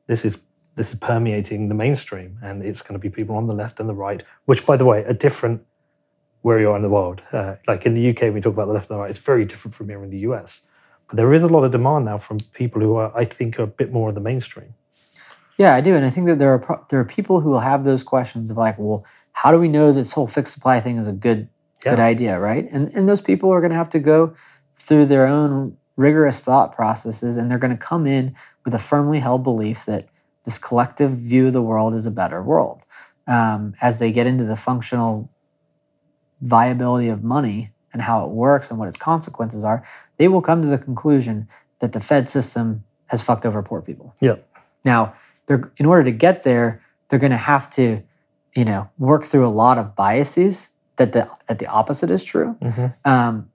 This is this is permeating the mainstream, and it's going to be people on the left and the right, which, by the way, are different where you are in the world. Uh, like in the UK, we talk about the left and the right. It's very different from here in the US. But there is a lot of demand now from people who are, I think, are a bit more of the mainstream. Yeah, I do, and I think that there are pro- there are people who will have those questions of like, well, how do we know this whole fixed supply thing is a good good idea, right? And and those people are going to have to go through their own rigorous thought processes, and they're going to come in with a firmly held belief that this collective view of the world is a better world. Um, as they get into the functional viability of money and how it works and what its consequences are, they will come to the conclusion that the Fed system has fucked over poor people. Yeah. Now, they're in order to get there, they're going to have to, you know, work through a lot of biases that the that the opposite is true. Mhm. Um,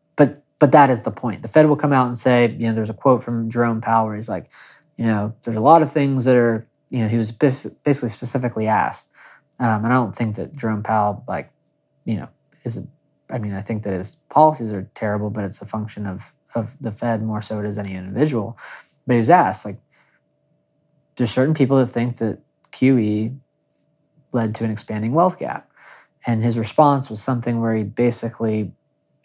but that is the point. The Fed will come out and say, you know, there's a quote from Jerome Powell where he's like, you know, there's a lot of things that are, you know, he was basically specifically asked, um, and I don't think that Jerome Powell, like, you know, is. I mean, I think that his policies are terrible, but it's a function of of the Fed more so it is any individual. But he was asked, like, there's certain people that think that QE led to an expanding wealth gap. And his response was something where he basically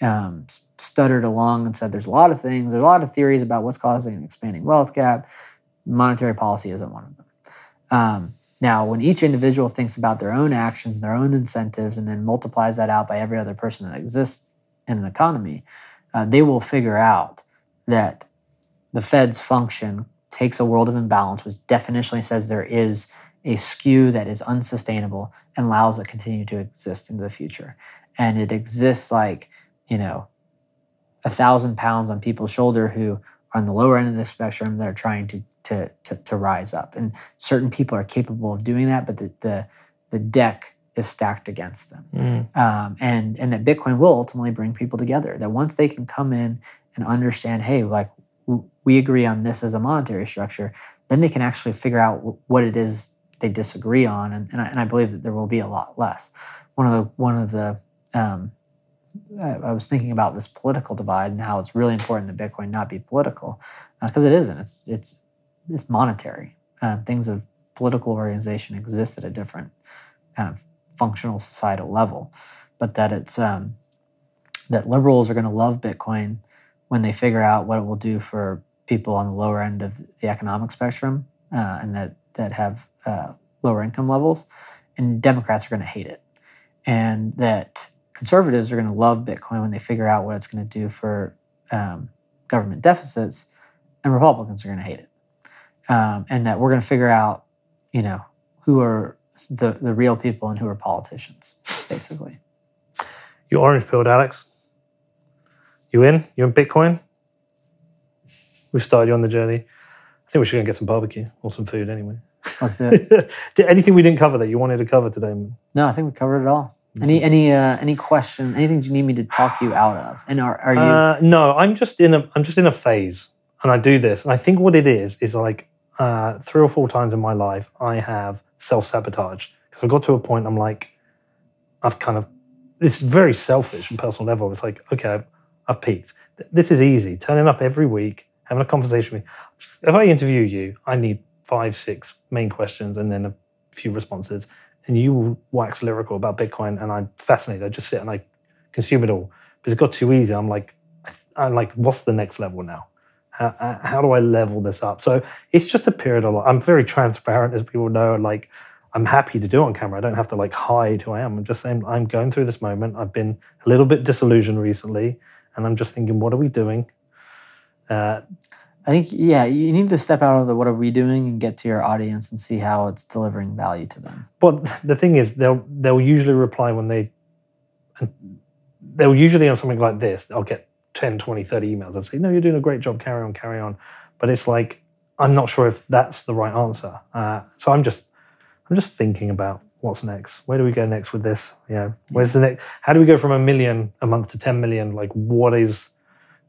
um, stuttered along and said, There's a lot of things, there's a lot of theories about what's causing an expanding wealth gap. Monetary policy isn't one of them. Um, now, when each individual thinks about their own actions and their own incentives and then multiplies that out by every other person that exists in an economy, uh, they will figure out that the Fed's function takes a world of imbalance, which definitionally says there is a skew that is unsustainable and allows it to continue to exist into the future. And it exists like, you know, a thousand pounds on people's shoulder who are on the lower end of the spectrum that are trying to to to, to rise up. And certain people are capable of doing that, but the the, the deck is stacked against them Mm. um, and and that Bitcoin will ultimately bring people together. That once they can come in and understand, hey, like we agree on this as a monetary structure, then they can actually figure out what it is they disagree on, and, and, I, and I believe that there will be a lot less. One of the one of the um, I, was thinking about this political divide and how it's really important that Bitcoin not be political because it isn't. It's it's it's monetary. Um, things of political organization exist at a different kind of functional societal level, but that it's um, that liberals are going to love Bitcoin when they figure out what it will do for people on the lower end of the economic spectrum uh, and that that have uh, lower income levels, and Democrats are going to hate it, and that conservatives are going to love Bitcoin when they figure out what it's going to do for um, government deficits, and Republicans are going to hate it, um, and that we're going to figure out, you know, who are the the real people and who are politicians, basically. You orange pilled, Alex. You in? You in Bitcoin? We've started you on the journey. I think we should go and get some barbecue or some food anyway. Let's do it. Anything we didn't cover that you wanted to cover today? no, I think we covered it all. Any any uh, any question? Anything you need me to talk you out of? And are, are you? Uh, no, I'm just in a I'm just in a phase, and I do this, and I think what it is is like uh, three or four times in my life I have self sabotage because I've got to a point I'm like I've kind of it's very selfish and personal level. It's like okay, I've, I've peaked. This is easy. Turning up every week, having a conversation with. If I interview you, I need five, six main questions and then a few responses. And you wax lyrical about Bitcoin, and I'm fascinated. I just sit and I consume it all. But it's got too easy. I'm like, I'm like, what's the next level now? How, how do I level this up? So it's just a period of. I'm very transparent, as people know. Like, I'm happy to do on camera. I don't have to like hide who I am. I'm just saying I'm going through this moment. I've been a little bit disillusioned recently, and I'm just thinking, what are we doing? Uh, I think yeah, you need to step out of the what are we doing and get to your audience and see how it's delivering value to them. But the thing is, they'll they'll usually reply when they they'll usually on something like this. I'll get 10, 20, 30 emails. I'll say, "No, you're doing a great job. Carry on, carry on." But it's like I'm not sure if that's the right answer. Uh, so I'm just I'm just thinking about what's next. Where do we go next with this? Yeah, where's the next? How do we go from a million a month to 10 million? Like, what is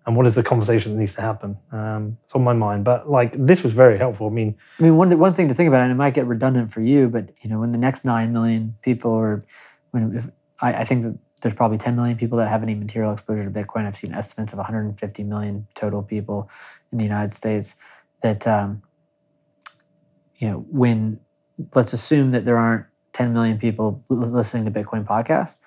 and what is the conversation that needs to happen? Um, it's on my mind. But like this was very helpful. I mean, I mean, one one thing to think about, and it might get redundant for you, but you know, when the next nine million people, or when if, I, I think that there's probably 10 million people that have any material exposure to Bitcoin. I've seen estimates of 150 million total people in the United States. That um, you know, when let's assume that there aren't 10 million people listening to Bitcoin podcasts.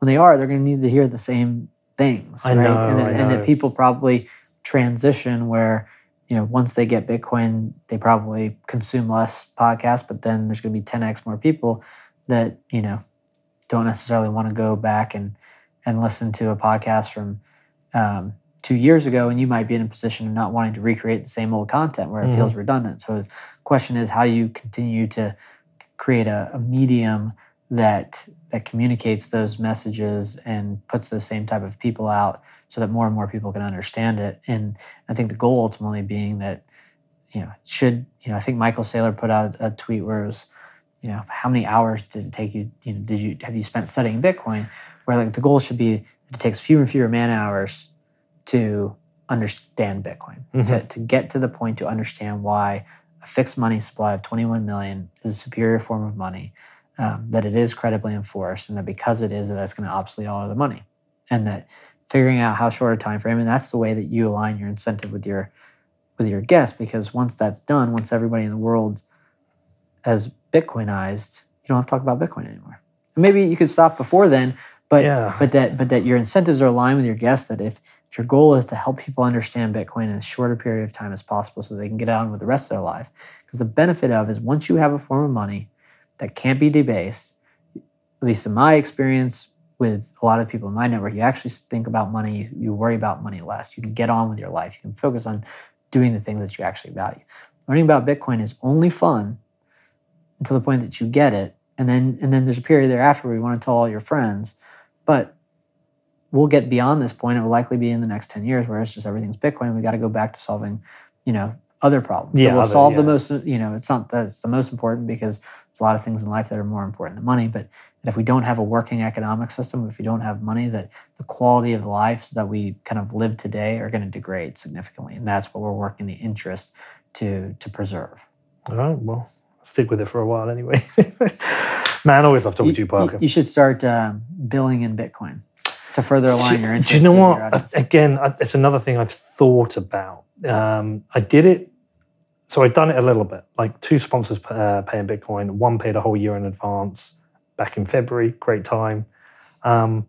When they are, they're going to need to hear the same things, I right? know, and, that, I and that people probably transition where you know once they get Bitcoin, they probably consume less podcasts, but then there's going to be 10x more people that you know don't necessarily want to go back and and listen to a podcast from um, two years ago, and you might be in a position of not wanting to recreate the same old content where it feels redundant. So the question is how you continue to create a, a medium that that communicates those messages and puts those same type of people out so that more and more people can understand it. And i think the goal ultimately being that you know should you know i think michael saylor put out a tweet where it was you know how many hours did it take you you know did you have you spent studying bitcoin? Where like the goal should be that it takes fewer and fewer man hours to understand bitcoin to, mm-hmm. to get to the point to understand why a fixed money supply of 21 million is a superior form of money um, that it is credibly enforced and that because it is that's going to obsolete all of the money. And that figuring out how short a time frame and that's the way that you align your incentive with your with your guests because once that's done once everybody in the world has bitcoinized you don't have to talk about bitcoin anymore. And maybe you could stop before then but Yeah. but that but that your incentives are aligned with your guests that if, if your goal is to help people understand bitcoin in as short a period of time as possible so they can get on with the rest of their life. Because the benefit of is once you have a form of money that can't be debased. At least in my experience with a lot of people in my network you actually think about money you worry about money less. You can get on with your life. You can focus on doing the things that you actually value. Learning about bitcoin is only fun until the point that you get it and then and then there's a period thereafter where you want to tell all your friends but we'll get beyond this point. It will likely be in the next 10 years where it's just everything's bitcoin. We got to go back to solving you know other problems Yeah, so we'll other- solve the most you know it's not that it's the most important because there's a lot of things in life that are more important than money but if we don't have a working economic system if we don't have money that the quality of the lives that we kind of live today are going to degrade significantly and that's what we're working the interest to to preserve All right. Well, stick with it for a while anyway. Man, I always love talking to you, Parker. You should start um, billing in Bitcoin to further align your interests. Do you know what? Again, it's another thing I've thought about. Um, I did it, so I've done it a little bit. Like two sponsors uh, pay in Bitcoin, one paid a whole year in advance back in February. Great time. Um,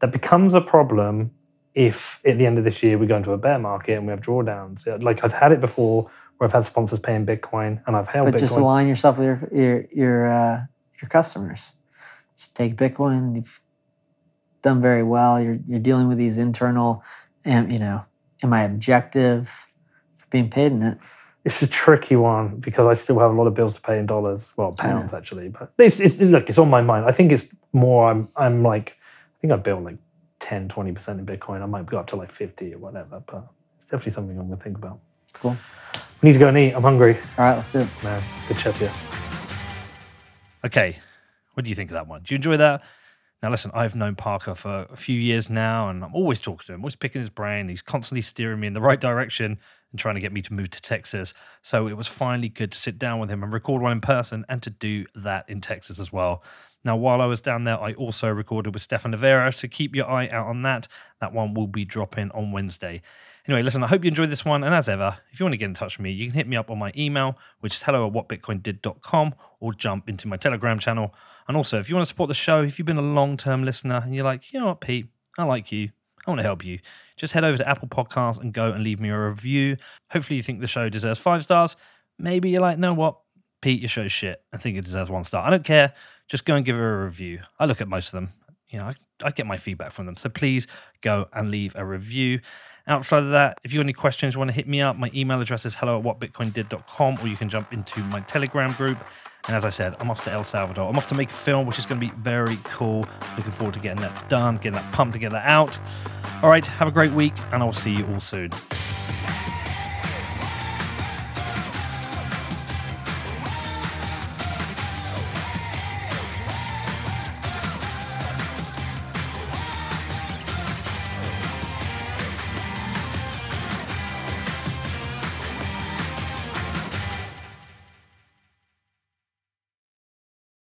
that becomes a problem if at the end of this year we go into a bear market and we have drawdowns. Like I've had it before where I've had sponsors paying Bitcoin and I've held but Bitcoin. just align yourself with your your your, uh, your customers. Just take Bitcoin. You've done very well. You're you're dealing with these internal, and you know, am I objective being paid in it? It's a tricky one because I still have a lot of bills to pay in dollars, well pounds actually. But it's, it's look, it's on my mind. I think it's more. I'm I'm like I think I built like 10, 20 percent in Bitcoin. I might go up to like fifty or whatever. But it's definitely something I'm gonna think about. Cool. We need to go and eat. I'm hungry, All right, let's do it. man. Good chat to you. Okay, what do you think of that one? Do you enjoy that? Now, listen, I've known Parker for a few years now, and I'm always talking to him, always picking his brain. He's constantly steering me in the right direction and trying to get me to move to Texas. So it was finally good to sit down with him and record one in person and to do that in Texas as well. Now, while I was down there, I also recorded with Stefan Livera, so keep your eye out on that. That one will be dropping on Wednesday. Anyway, listen, I hope you enjoyed this one. And as ever, if you want to get in touch with me, you can hit me up on my email, which is hello at whatbitcoindid.com, or jump into my Telegram channel. And also, if you want to support the show, if you've been a long term listener and you're like, you know what, Pete, I like you, I want to help you, just head over to Apple Podcasts and go and leave me a review. Hopefully, you think the show deserves five stars. Maybe you're like, no, what, Pete, your show's shit. I think it deserves one star. I don't care. Just go and give it a review. I look at most of them. You know, I, I get my feedback from them. So please go and leave a review. Outside of that, if you have any questions, you want to hit me up, my email address is hello at whatbitcoindid.com, or you can jump into my Telegram group. And as I said, I'm off to El Salvador. I'm off to make a film, which is going to be very cool. Looking forward to getting that done, getting that pumped to get that out. All right, have a great week, and I will see you all soon.